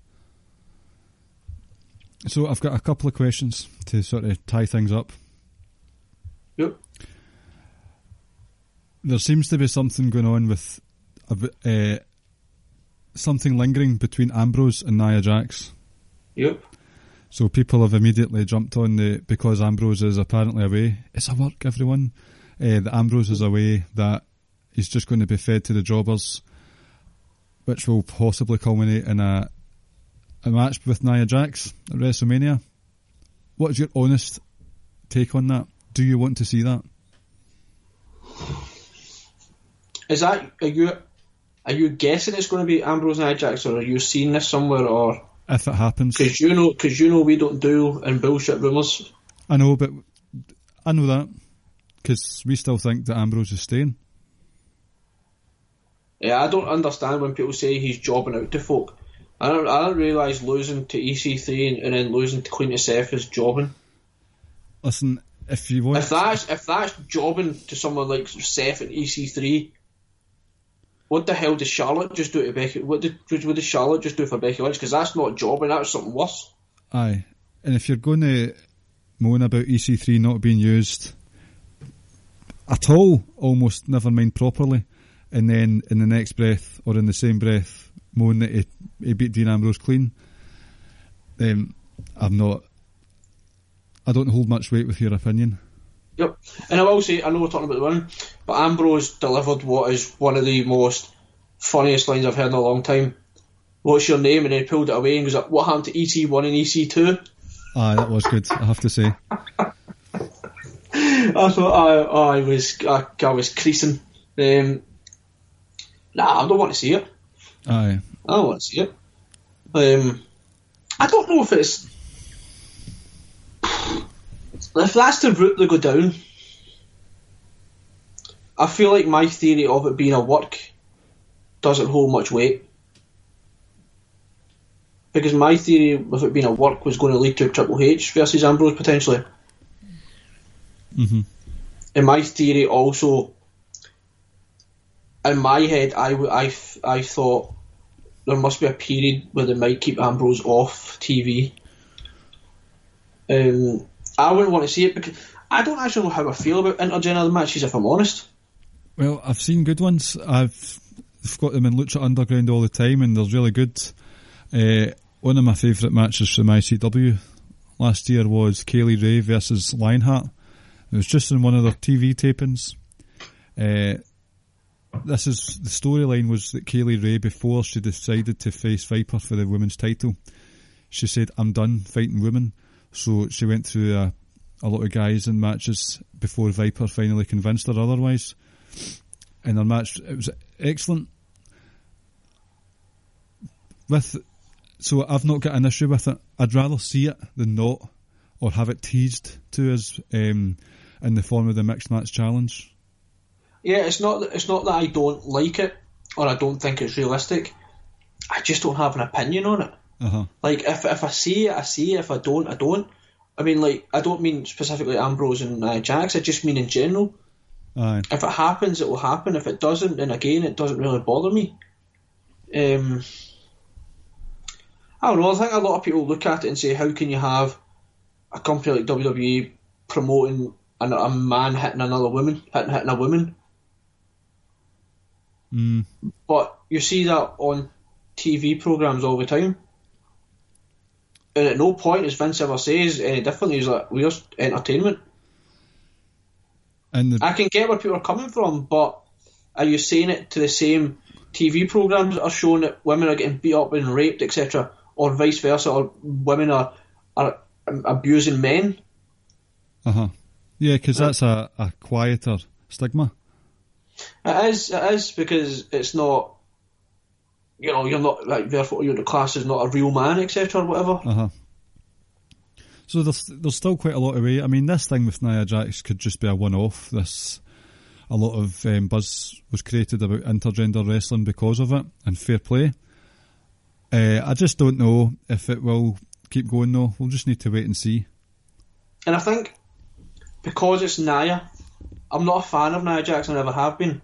So I've got a couple of questions to sort of tie things up. Yep. there seems to be something going on with a uh, something lingering between Ambrose and Nia Jax. Yep. So people have immediately jumped on the because Ambrose is apparently away. It's a work, everyone. Uh, that Ambrose is away. That he's just going to be fed to the jobbers, which will possibly culminate in a a match with Nia Jax at WrestleMania. What is your honest take on that? Do you want to see that? Is that are you are you guessing it's going to be Ambrose and Ajax, or are you seeing this somewhere, or If it happens, because you know because you know we don't do and bullshit rumours. I know, but I know that because we still think that Ambrose is staying. Yeah, I don't understand when people say he's jobbing out to folk. I don't I don't realise losing to EC3 and, and then losing to Queen of Seth is jobbing. Listen, if you want, If that's if that's jobbing to someone like Seth and EC3, what the hell does Charlotte just do to Becky? What did what did Charlotte just do for Becky Lynch? Because that's not jobbing. That's something worse. aye, and if you're going to moan about EC3 not being used at all, almost never mind properly, and then in the next breath or in the same breath moan that he, he beat Dean Ambrose clean, then I'm not. I don't hold much weight with your opinion. Yep. And I will say, I know we're talking about the women, but Ambrose delivered what is one of the most funniest lines I've heard in a long time. What's your name? And then he pulled it away and goes, like, What happened to EC1 and EC2? Aye, that was good. I have to say. I thought I, I was I, I was creasing. Um, nah, I don't want to see it. Aye, I don't want to see it. Um, I don't know if it's if that's the route they go down. I feel like my theory of it being a work doesn't hold much weight. Because my theory of it being a work was going to lead to Triple H versus Ambrose potentially. Mhm. And my theory also, in my head, I, I, I thought there must be a period where they might keep Ambrose off TV. Um, I wouldn't want to see it because I don't actually know how I feel about intergender matches, if I'm honest. Well, I've seen good ones. I've, I've got them in Lucha Underground all the time, and they're really good. Uh, one of my favourite matches from ICW last year was Kay Lee Ray versus Lionheart. It was just in one of their TV tapings. Uh, this is the storyline was that Kay Lee Ray, before she decided to face Viper for the women's title, she said, "I'm done fighting women." So she went through a, a lot of guys in matches before Viper finally convinced her otherwise in their match. It was excellent. With so I've not got an issue with it. I'd rather see it than not, or have it teased to us um, in the form of the mixed match challenge. Yeah, it's not it's not that I don't like it or I don't think it's realistic. I just don't have an opinion on it. Uh huh. Like if if I see it, I see it. If I don't, I don't. I mean, like I don't mean specifically Ambrose and uh, Jax. I just mean in general. Aye. If it happens, it will happen. If it doesn't, then again, it doesn't really bother me. Um, I don't know. I think a lot of people look at it and say, "How can you have a company like WWE promoting a, a man hitting another woman, hitting hitting a woman?" Mm. But you see that on TV programs all the time. And at no point, as Vince ever says any differently, he's like, we're entertainment. And the, I can get where people are coming from, but are you saying it to the same TV programs that are showing that women are getting beat up and raped, etc., or vice versa, or women are, are abusing men? uh huh. Yeah, because that's a, a quieter stigma. It is, it is, because it's not, you know, you're not, like, therefore, you're the class is not a real man, etc., or whatever. Uh huh. So there's there's still quite a lot of way. I mean, this thing with Nia Jax could just be a one-off. This a lot of um, buzz was created about intergender wrestling because of it, and fair play. Uh, I just don't know if it will keep going though. We'll just need to wait and see. And I think because it's Nia, I'm not a fan of Nia Jackson, I never have been.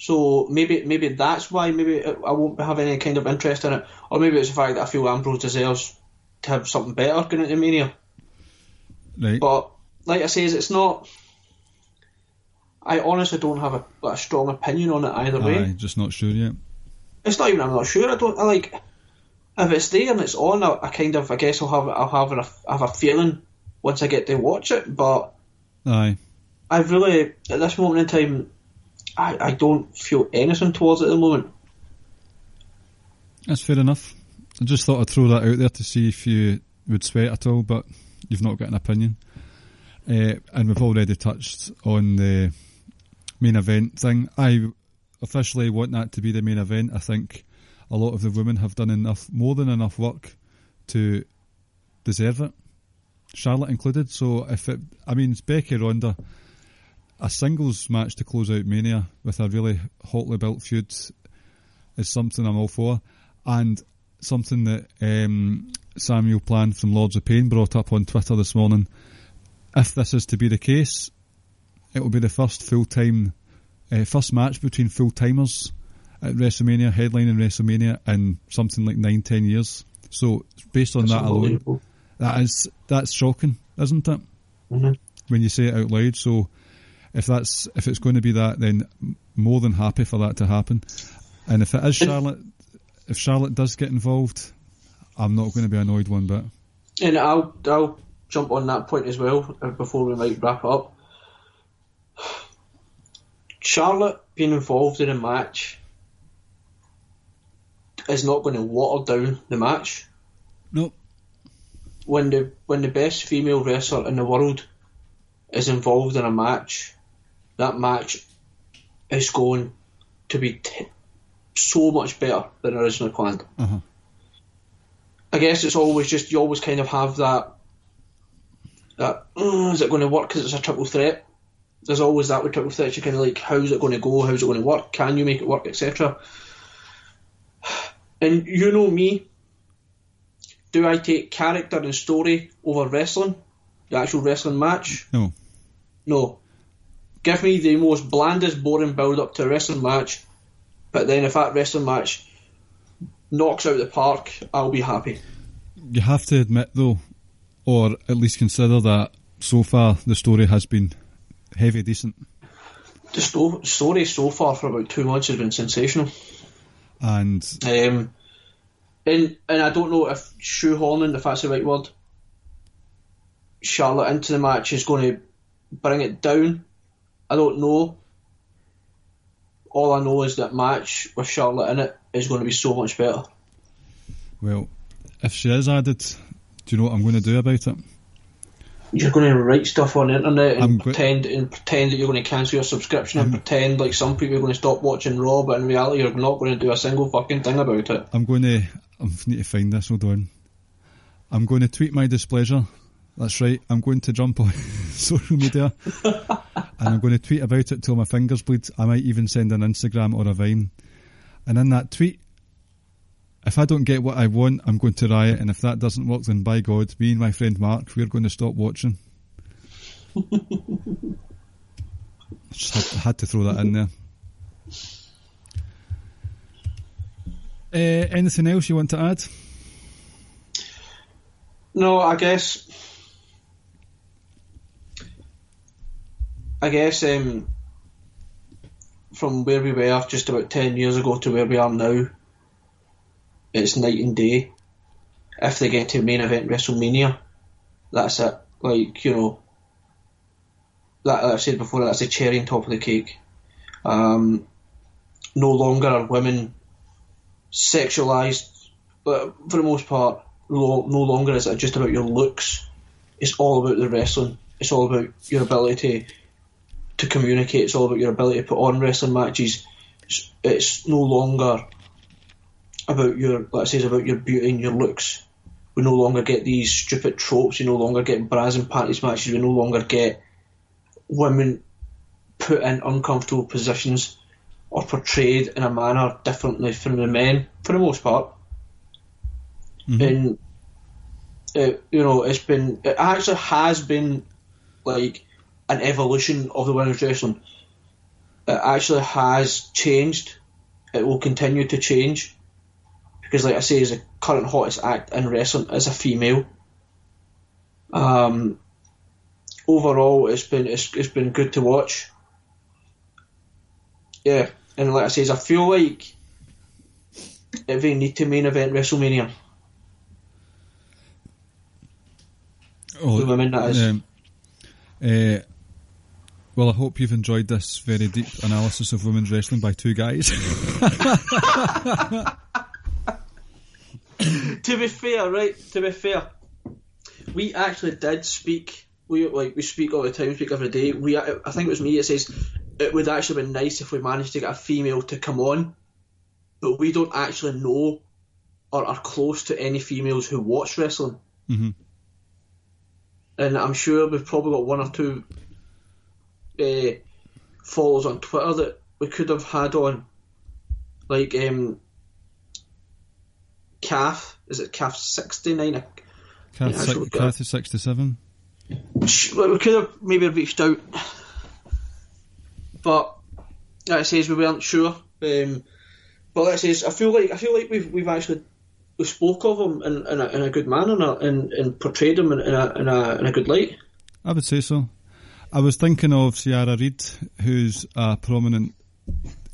So maybe maybe that's why maybe I won't have any kind of interest in it, or maybe it's the fact that I feel Ambrose deserves to have something better going into Mania. Right. But like I say, it's not. I honestly don't have a, a strong opinion on it either way. Aye, just not sure yet. It's not even I'm not sure. I don't. I like if it's there and it's on. I, I kind of I guess I'll have I'll have a, have a feeling once I get to watch it. But Aye. I really at this moment in time, I, I don't feel anything towards it at the moment. That's fair enough. I just thought I'd throw that out there to see if you would sweat at all, but you've not got an opinion. Uh, and we've already touched on the main event thing. I officially want that to be the main event. I think a lot of the women have done enough, more than enough work to deserve it, Charlotte included. So if it, I mean, Becky Ronda, a singles match to close out Mania with a really hotly built feud is something I'm all for, and something that um, Samuel Plan from Lords of Pain brought up on Twitter this morning. If this is to be the case, it will be the first full time, uh, first match between full timers at WrestleMania, headlining WrestleMania in something like nine, ten years. So based on It's that alone, that is that's shocking, isn't it? Mhm. When you say it out loud. So if that's if it's going to be that, then more than happy for that to happen. And if it is Charlotte, if Charlotte does get involved, I'm not going to be annoyed one bit. And I'll I'll jump on that point as well uh, before we might wrap up. Charlotte being involved in a match is not going to water down the match. Nope. When the when the best female wrestler in the world is involved in a match, that match is going to be t- so much better than originally planned. Uh-huh. I guess it's always just you always kind of have that that "Uh, is it going to work because it's a triple threat. There's always that with triple threats. You're kind of like, how's it going to go? How's it going to work? Can you make it work, etc. And you know me. Do I take character and story over wrestling? The actual wrestling match? No. No. Give me the most blandest, boring build up to a wrestling match, but then if that wrestling match knocks out the park, I'll be happy. You have to admit though, or at least consider that so far the story has been heavy decent, The sto- story so far for about two months has been sensational. and Um, and and I don't know if shoehorning, if that's the right word, Charlotte into the match is going to bring it down. I don't know. All I know is that match with Charlotte in it is going to be so much better. well, if she is added, do you know what I'm going to do about it? You're going to write stuff on the internet and I'm go- pretend and pretend that you're going to cancel your subscription and pretend like some people are going to stop watching Raw, but in reality you're not going to do a single fucking thing about it. I'm going to. I need to find this. Hold on. I'm going to tweet my displeasure. That's right. I'm going to jump on social media and I'm going to tweet about it till my fingers bleed. I might even send an Instagram or a Vine. And in that tweet, if I don't get what I want, I'm going to riot. And if that doesn't work, then by God, me and my friend Mark, we're going to stop watching. Just had, had to throw that in there. Uh, anything else you want to add? No, I guess. I guess um, from where we were just about ten years ago to where we are now, it's night and day. If they get to main event WrestleMania, that's it. Like you know, like I said before, that's the cherry on top of the cake. Um, no longer are women sexualized, but for the most part, no longer is it just about your looks. It's all about the wrestling. It's all about your ability to, communicate. It's all about your ability to put on wrestling matches. It's, it's no longer about your, let's say, it's about your beauty and your looks. We no longer get these stupid tropes. We no longer get bras and panties matches. We no longer get women put in uncomfortable positions or portrayed in a manner differently from the men, for the most part and uh, you know it's been it actually has been like an evolution of the women's wrestling. It actually has changed. It will continue to change because, like I say, is the current hottest act in wrestling is a female. Um, overall, it's been it's, it's been good to watch. Yeah, and like I says, I feel like if they need to main event WrestleMania, Oh, the women that is. Um, uh, well, I hope you've enjoyed this very deep analysis of women's wrestling by two guys. to be fair, right? To be fair, we actually did speak. We like we speak all the time, we speak every day. We I think it was me that says it would actually be nice if we managed to get a female to come on, but we don't actually know or are close to any females who watch wrestling. Mhm. And I'm sure we've probably got one or two uh, followers on Twitter that we could have had on, like um, Calf. Is it Calf sixty nine? Kath, Yeah, si- sure, is 67. we could have maybe reached out, but like it says we weren't sure. Um, but like it says, I feel like I feel like we've we've actually we spoke of him in, in, a, in a good manner and, and, and portrayed him in, in, a, in, a, in a good light. I would say so. I was thinking of Ciara Reid, who's a prominent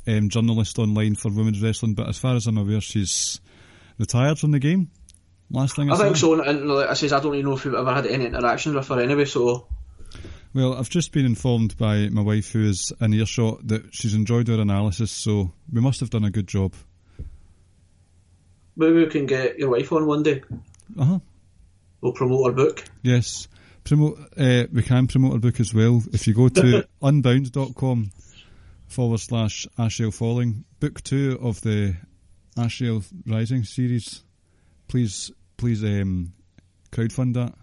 um, journalist online for women's wrestling, but as far as I'm aware, she's retired from the game. Last thing I, I think so, and, and like I says, I don't even know if we've ever had any interactions with her anyway. So Well, I've just been informed by my wife, who is an earshot, that she's enjoyed our analysis, so we must have done a good job. maybe we can get your wife on one day. Uh huh. We'll promote her book. Yes. Promote. Uh, we can promote our book as well. If you go to unbound.com forward slash Ashiel Falling, book two of the Ashiel Rising series, please, please um, crowdfund that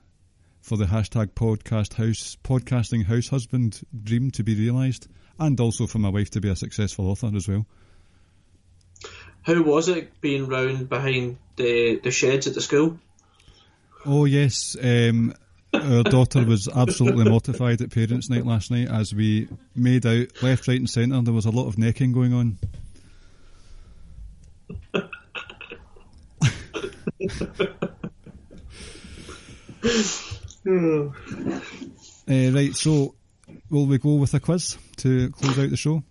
for the hashtag podcast house, podcasting house husband dream to be realised, and also for my wife to be a successful author as well. How was it being round behind the the sheds at the school? Oh yes, um, our daughter was absolutely mortified at parents' night last night as we made out left, right, and centre. There was a lot of necking going on. Uh, right, so will we go with a quiz to close out the show?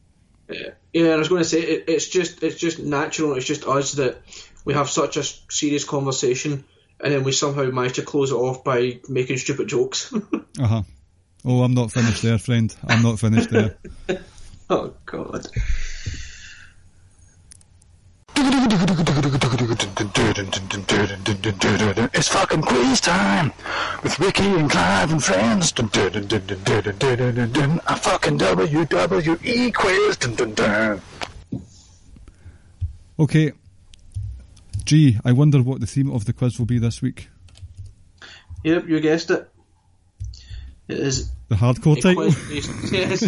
Yeah, I was going to say it, it's just it's just natural. It's just us that we have such a serious conversation, and then we somehow managed to close it off by making stupid jokes. Uh huh. Oh, I'm not finished there, friend. I'm not finished there. oh God! It's fucking quiz time with Ricky and Clive and friends. A fucking WWE quiz. Okay. Gee, I wonder what the theme of the quiz will be this week. Yep, you guessed it. It is The hardcore title. quiz. Yes.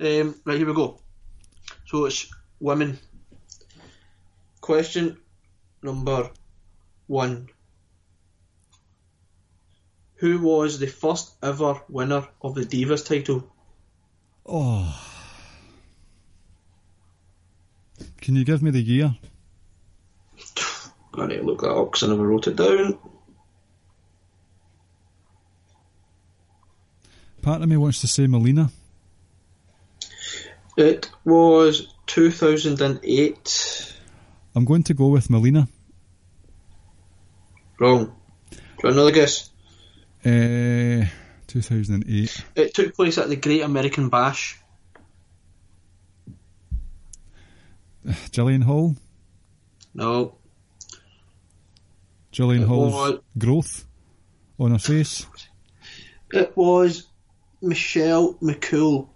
um, right here we go. So it's women. Question number one. Who was the first ever winner of the Divas title? Oh. Can you give me the year? I need to look that up because I never wrote it down. Part of me wants to say Melina. It was 2008. I'm going to go with Melina. Wrong. Do you want another guess? Uh, 2008. It took place at the Great American Bash. Jillian Hall. No. Jillian It Hall's was- growth on her face. It was Michelle McCool.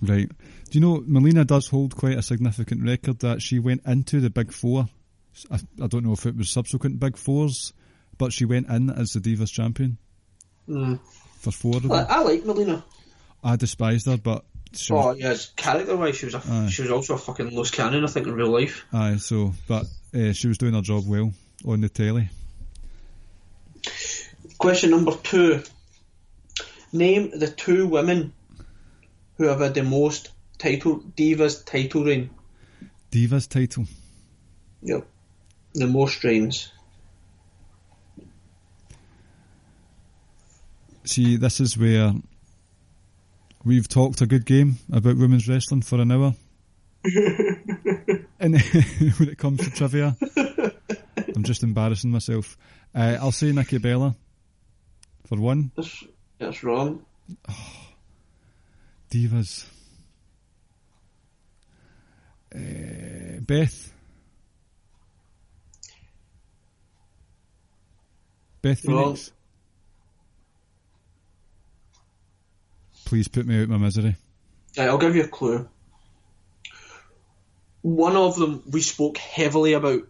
Right. Do you know Melina does hold quite a significant record that she went into the Big Four. I, I don't know if it was subsequent Big Fours, but she went in as the Divas champion Mm. For four of I, them. I like Melina. I despised her, but she Oh was, yes, character wise, she was a, Aye. she was also a fucking loose cannon. I think in real life. aye. So, but uh, she was doing her job well on the telly. Question number two. Name the two women who have had the most title divas title reign. Divas title. Yep. The most reigns. See, this is where we've talked a good game about women's wrestling for an hour. and when it comes to trivia, I'm just embarrassing myself. Uh, I'll say Nikki Bella for one. That's, that's wrong. Divas. Uh, Beth. Beth Wrong. Please put me out my misery. Right, I'll give you a clue. One of them we spoke heavily about.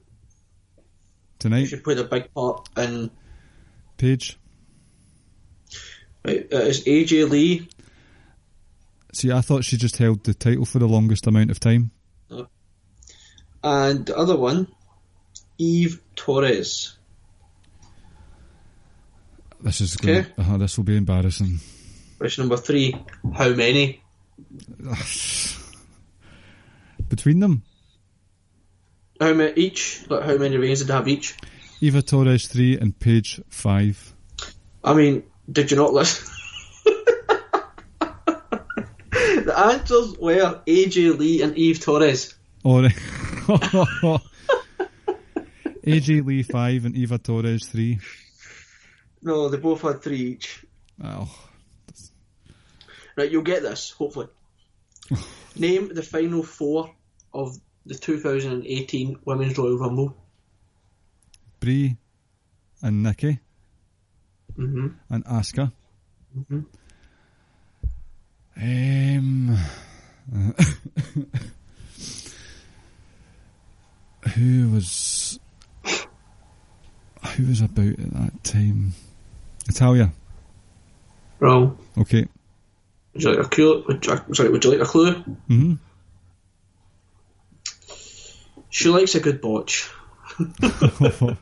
Tonight, She played a big part in. Paige. Right, it is AJ Lee See, I thought she just held the title for the longest amount of time. and the other one, Eve Torres. This is Okay. uh, this will be embarrassing. Question number three, how many? Between them, How many each? Like how many reigns did they have each? Eva Torres three and Paige five. I mean, did you not listen? the answers were AJ Lee and Eve Torres. Or AJ Lee five and Eva Torres three. No, they both had three each. Oh, Right, you'll get this, hopefully. Name the final four of the 2018 Women's Royal Rumble. Brie and Nikki hmm and Asuka. Mhm. Um, who was who was about at that time? Natalya. Wrong. Okay. Would you like a clue? Would you, sorry, would you like a clue? hmm She likes a good botch. uh,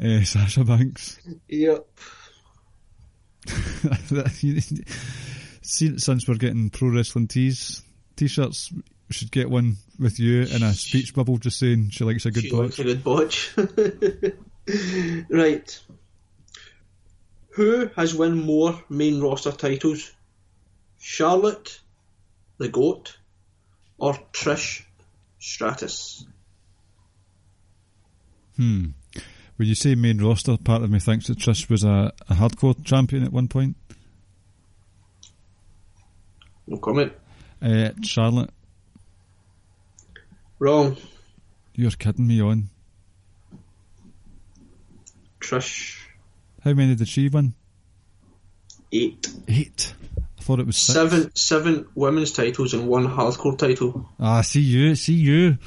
Sasha Banks. Yep. Since we're getting pro wrestling tees, t-shirts, we should get one with you in a speech bubble just saying she likes a good botch. She botch. likes a good botch. right. Who has won more main roster titles? Charlotte, the GOAT, or Trish Stratus? Hmm. When you say main roster, part of me thinks that Trish was a, a hardcore champion at one point. No comment. Uh, Charlotte, Wrong. you're kidding me on. Trish. How many did she win? Eight. Eight. Thought it was six. Seven seven women's titles and one hardcore title. Ah, see you, see you,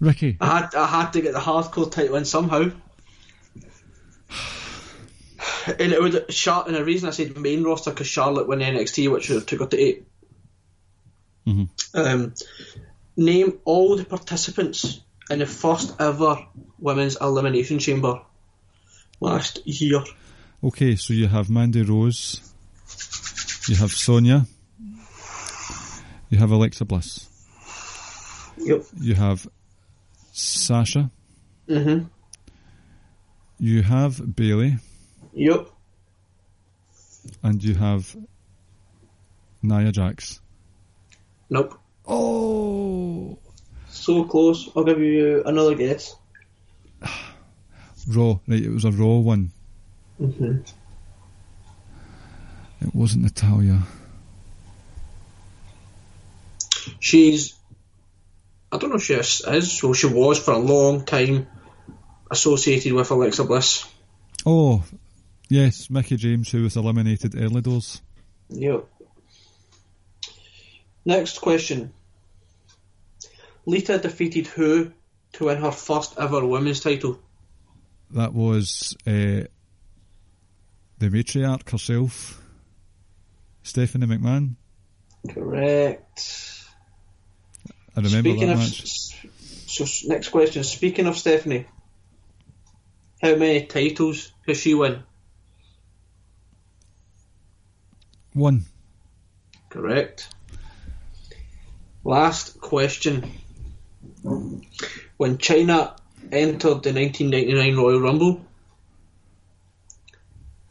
Ricky. I had I had to get the hardcore title in somehow. And it would Char- and the reason I said main roster because Charlotte won NXT, which took her to 8 Mhm. Um, name all the participants in the first ever women's elimination chamber last year. Okay, so you have Mandy Rose, you have Sonya, you have Alexa Bliss, Yep. you have Sasha, Mhm. you have Bayley, Yep. and you have Nia Jax. Nope. Oh, So close. I'll give you another guess. Raw. Right, it was a Raw one. hmm It wasn't Natalya. She's. I don't know if she is, is, well, she was for a long time associated with Alexa Bliss. Oh, yes, Mickie James, who was eliminated early doors. Yep. Next question. Lita defeated who to win her first ever women's title? That was uh, the matriarch herself, Stephanie McMahon. Correct. I remember Speaking that of, match. so next question. Speaking of Stephanie, how many titles has she won? One. Correct. Last question. When Chyna entered the 1999 Royal Rumble,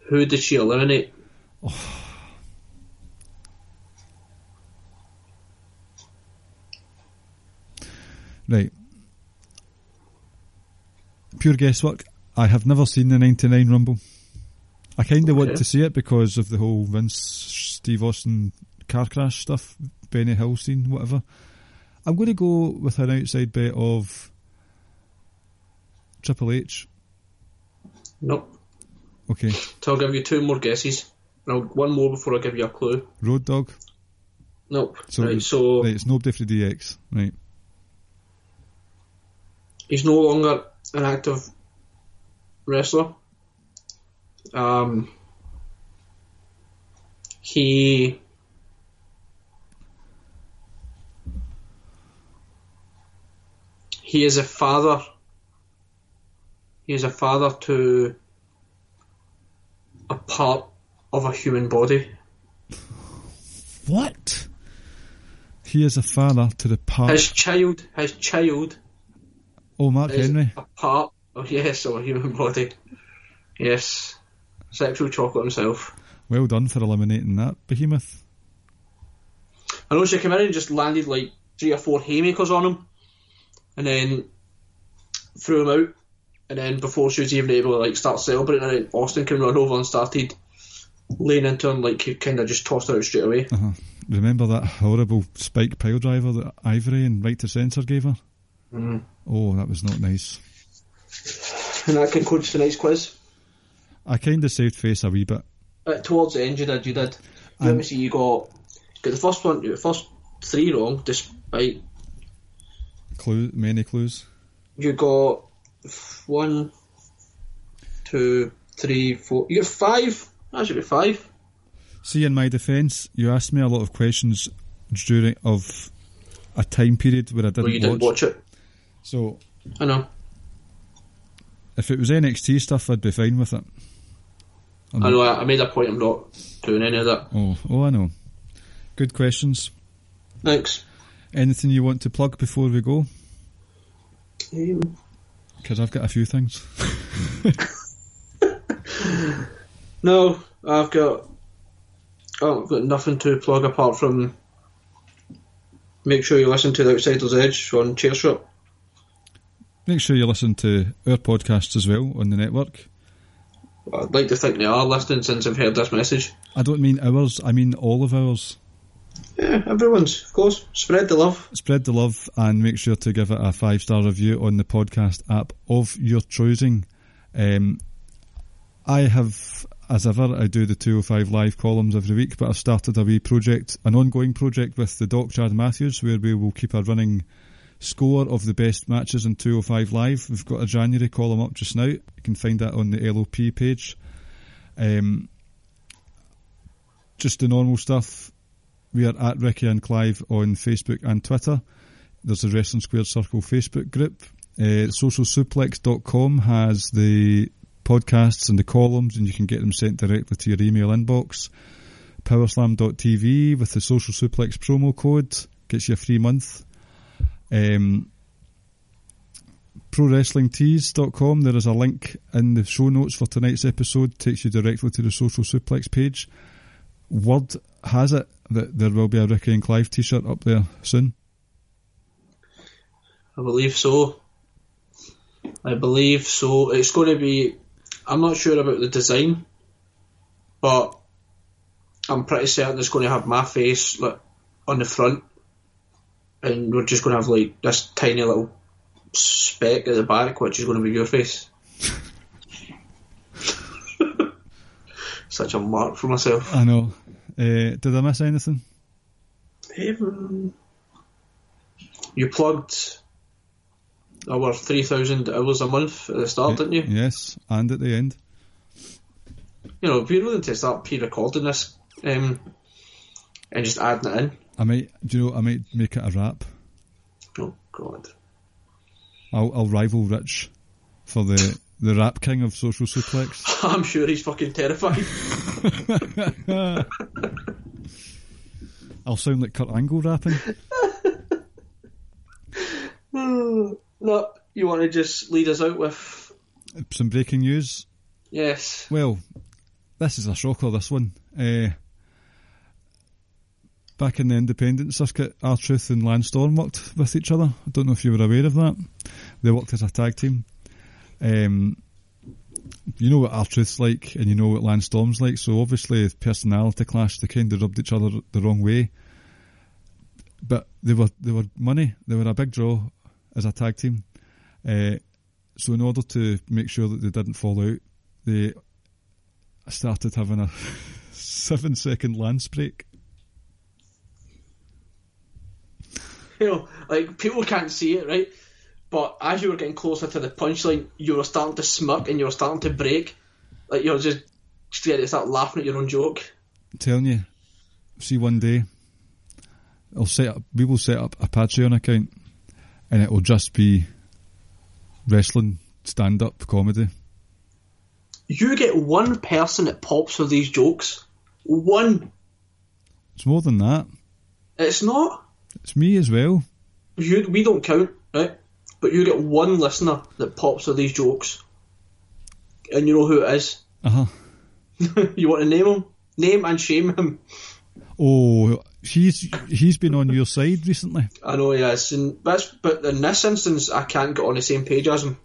Who did she eliminate? Oh. Right. Pure guesswork. I have never seen the 99 Rumble. I kind of want to see it because of the whole Vince, Steve Austin car crash stuff, Benny Hill scene, whatever. I'm going to go with an outside bet of Triple H. Nope. Okay. So I'll give you two more guesses. No, one more before I give you a clue. Road Dog. Nope. So right, so Right, it's nobody for DX. Right. He's no longer an active wrestler. Um, he he is a father. He is a father to a part of a human body. What? He is a father to the part. His child, his child oh, Mark is Henry. a part of yes of a human body. Yes, sexual chocolate himself. Well done for eliminating that behemoth. I know she came in and just landed like three or four haymakers on him, and then threw him out. And then before she was even able to like start celebrating, and then Austin came run over and started laying into him like he kind of just tossed her out straight away. Uh-huh. Remember that horrible spike pile driver that Ivory and Right to Censor gave her? Mm. Oh, that was not nice. And that concludes tonight's quiz. I kind of saved face a wee bit. Uh, towards the end, you did. You did. You let me see. You got got the first one, the first three wrong, despite Clue, many clues. you got one, two, three, four. You got five. That should be five. See, in my defence, you asked me a lot of questions during of a time period where I didn't, Well, you didn't watch. watch it. So, I know. if it was NXT stuff, I'd be fine with it. I'm I know. I, I made a point. I'm not doing any of that. Oh, oh, I know. Good questions. Thanks. Anything you want to plug before we go? Um, Because I've got a few things. no, I've got. Oh, I've got nothing to plug apart from. Make sure you listen to the Outsider's Edge on Chairshot. Make sure you listen to our podcasts as well on the network. I'd like to think they are listening since I've heard this message. I don't mean ours, I mean all of ours. Yeah, everyone's, of course. Spread the love. Spread the love and make sure to give it a five star review on the podcast app of your choosing. Um, I have, as ever, I do the 205 live columns every week, but I've started a wee project, an ongoing project with the Doc Chad Matthews, where we will keep a running score of the best matches in 205 live. We've got a January column up just now. You can find that on the LOP page. Um, just the normal stuff. We are at Ricky and Clive on Facebook and Twitter. There's a Wrestling Squared Circle Facebook group. Uh, socialsuplex.com has the podcasts and the columns, and you can get them sent directly to your email inbox. Powerslam.tv with the Social Suplex promo code gets you a free month. Um, ProWrestlingTees.com, there is a link in the show notes for tonight's episode, takes you directly to the Social Suplex page. Word has it that there will be a Ricky and Clive t shirt up there soon. I believe so. I believe so. It's going to be. I'm not sure about the design, but I'm pretty certain it's going to have my face like, on the front, and we're just going to have like this tiny little speck at the back, which is going to be your face. Such a mark for myself. I know. Uh, did I miss anything? You plugged our 3,000 hours a month at the start, didn't you? Yes, and at the end. You know, if you're willing to start pre-recording this um, and just adding it in, I might, do you know, I might make it a rap. oh god, I'll, I'll rival Rich for the, the rap king of social suplex. I'm sure he's fucking terrified. I'll sound like Kurt Angle rapping. no, you want to just lead us out with Some breaking news. yes, Well, this is a shocker. This one. Uh, back in the independent circuit, R Truth and Lance Storm worked with each other. I don't know if you were aware of that. They worked as a tag team. Um, you know what R Truth's like, and you know what Lance Storm's like. So obviously, personality clash. They kind of rubbed each other the wrong way. But they were they were money. They were a big draw as a tag team. Uh, so in order to make sure that they didn't fall out, they started having a seven second Lance break. You know, like people can't see it, right? But as you were getting closer to the punchline, you were starting to smirk and you were starting to break. Like you're just straight to start laughing at your own joke. I'm telling you, see one day, I'll set up. We will set up a Patreon account, and it will just be wrestling stand up comedy. You get one person that pops for these jokes. One. It's more than that. It's not. It's me as well. You, we don't count, right? But you get one listener that pops with these jokes. And you know who it is. Uh huh. you want to name him? Name and shame him. Oh, he's he's been on your side recently. I know he is. And that's, but in this instance, I can't get on the same page as him.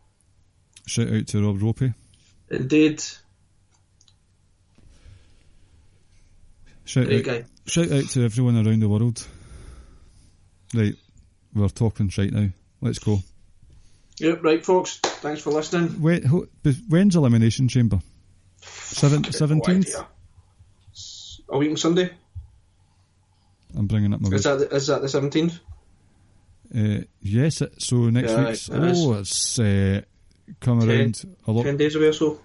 Shout out to Rob Ropey. Indeed. Shout Great out, guy. shout out to everyone around the world. Right, we're talking right now. Let's go. Yep, right, folks. Thanks for listening. Wait, ho- when's Elimination Chamber? Seven, seventeenth. idea. A week on Sunday. I'm bringing up my. Is that the, is that the seventeenth? Uh, yes, so next Yeah, week's. it is. Oh, it's uh, come Ten- around a lot. Ten days away or so.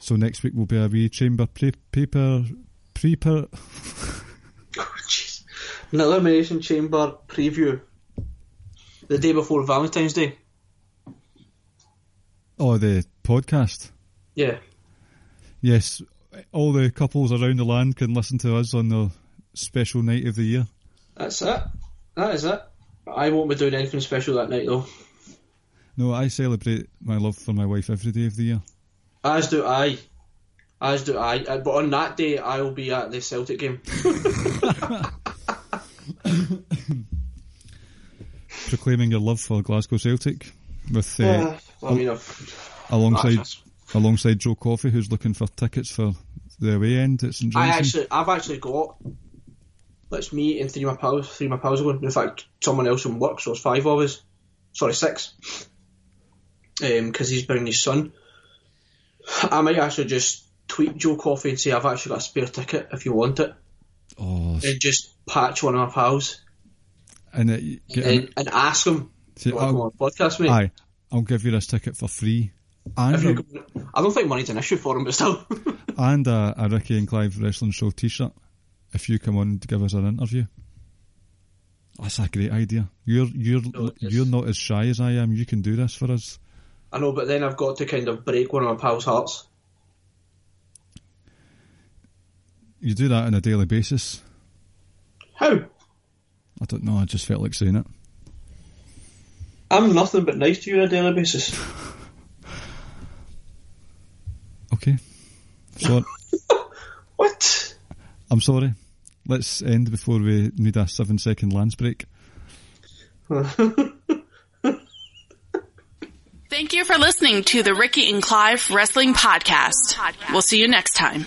So next week will be a wee chamber pre- paper, preper. An elimination chamber preview. The day before Valentine's Day. Oh, the podcast. Yeah. Yes, all the couples around the land can listen to us on the special night of the year. That's it. That is it. I won't be doing anything special that night though. No, I celebrate my love for my wife every day of the year. As do I. As do I. Uh, But on that day, I will be at the Celtic game. Proclaiming your love for Glasgow Celtic with uh, Yeah. Well, I mean, I've, alongside alongside Joe Coffey, who's looking for tickets for the away end at St I actually, I've actually got. Let's me and three of my pals. Three of my pals are going. In fact, someone else from work, so it's five of us. Sorry, six. Because he's bringing his son. I might actually just tweet Joe Coffey and say I've actually got a spare ticket if you want it, oh, and just patch one of my pals and it, get and, and ask him. See, "Do you want to come I'll, on podcast, mate? aye, I'll give you this ticket for free. And, you I don't think money's an issue for him, but still. and a, a Ricky and Clive Wrestling Show t-shirt if you come on to give us an interview. That's a great idea. You're you're No, you're not as shy as I am. You can do this for us. I know, but then I've got to kind of break one of my pals' hearts. You do that on a daily basis. How? I don't know. I just felt like saying it. I'm nothing but nice to you on a daily basis. Okay. So What? I'm sorry. Let's end before we need a seven second lance break. Thank you for listening to the Ricky and Clive Wrestling Podcast. We'll see you next time.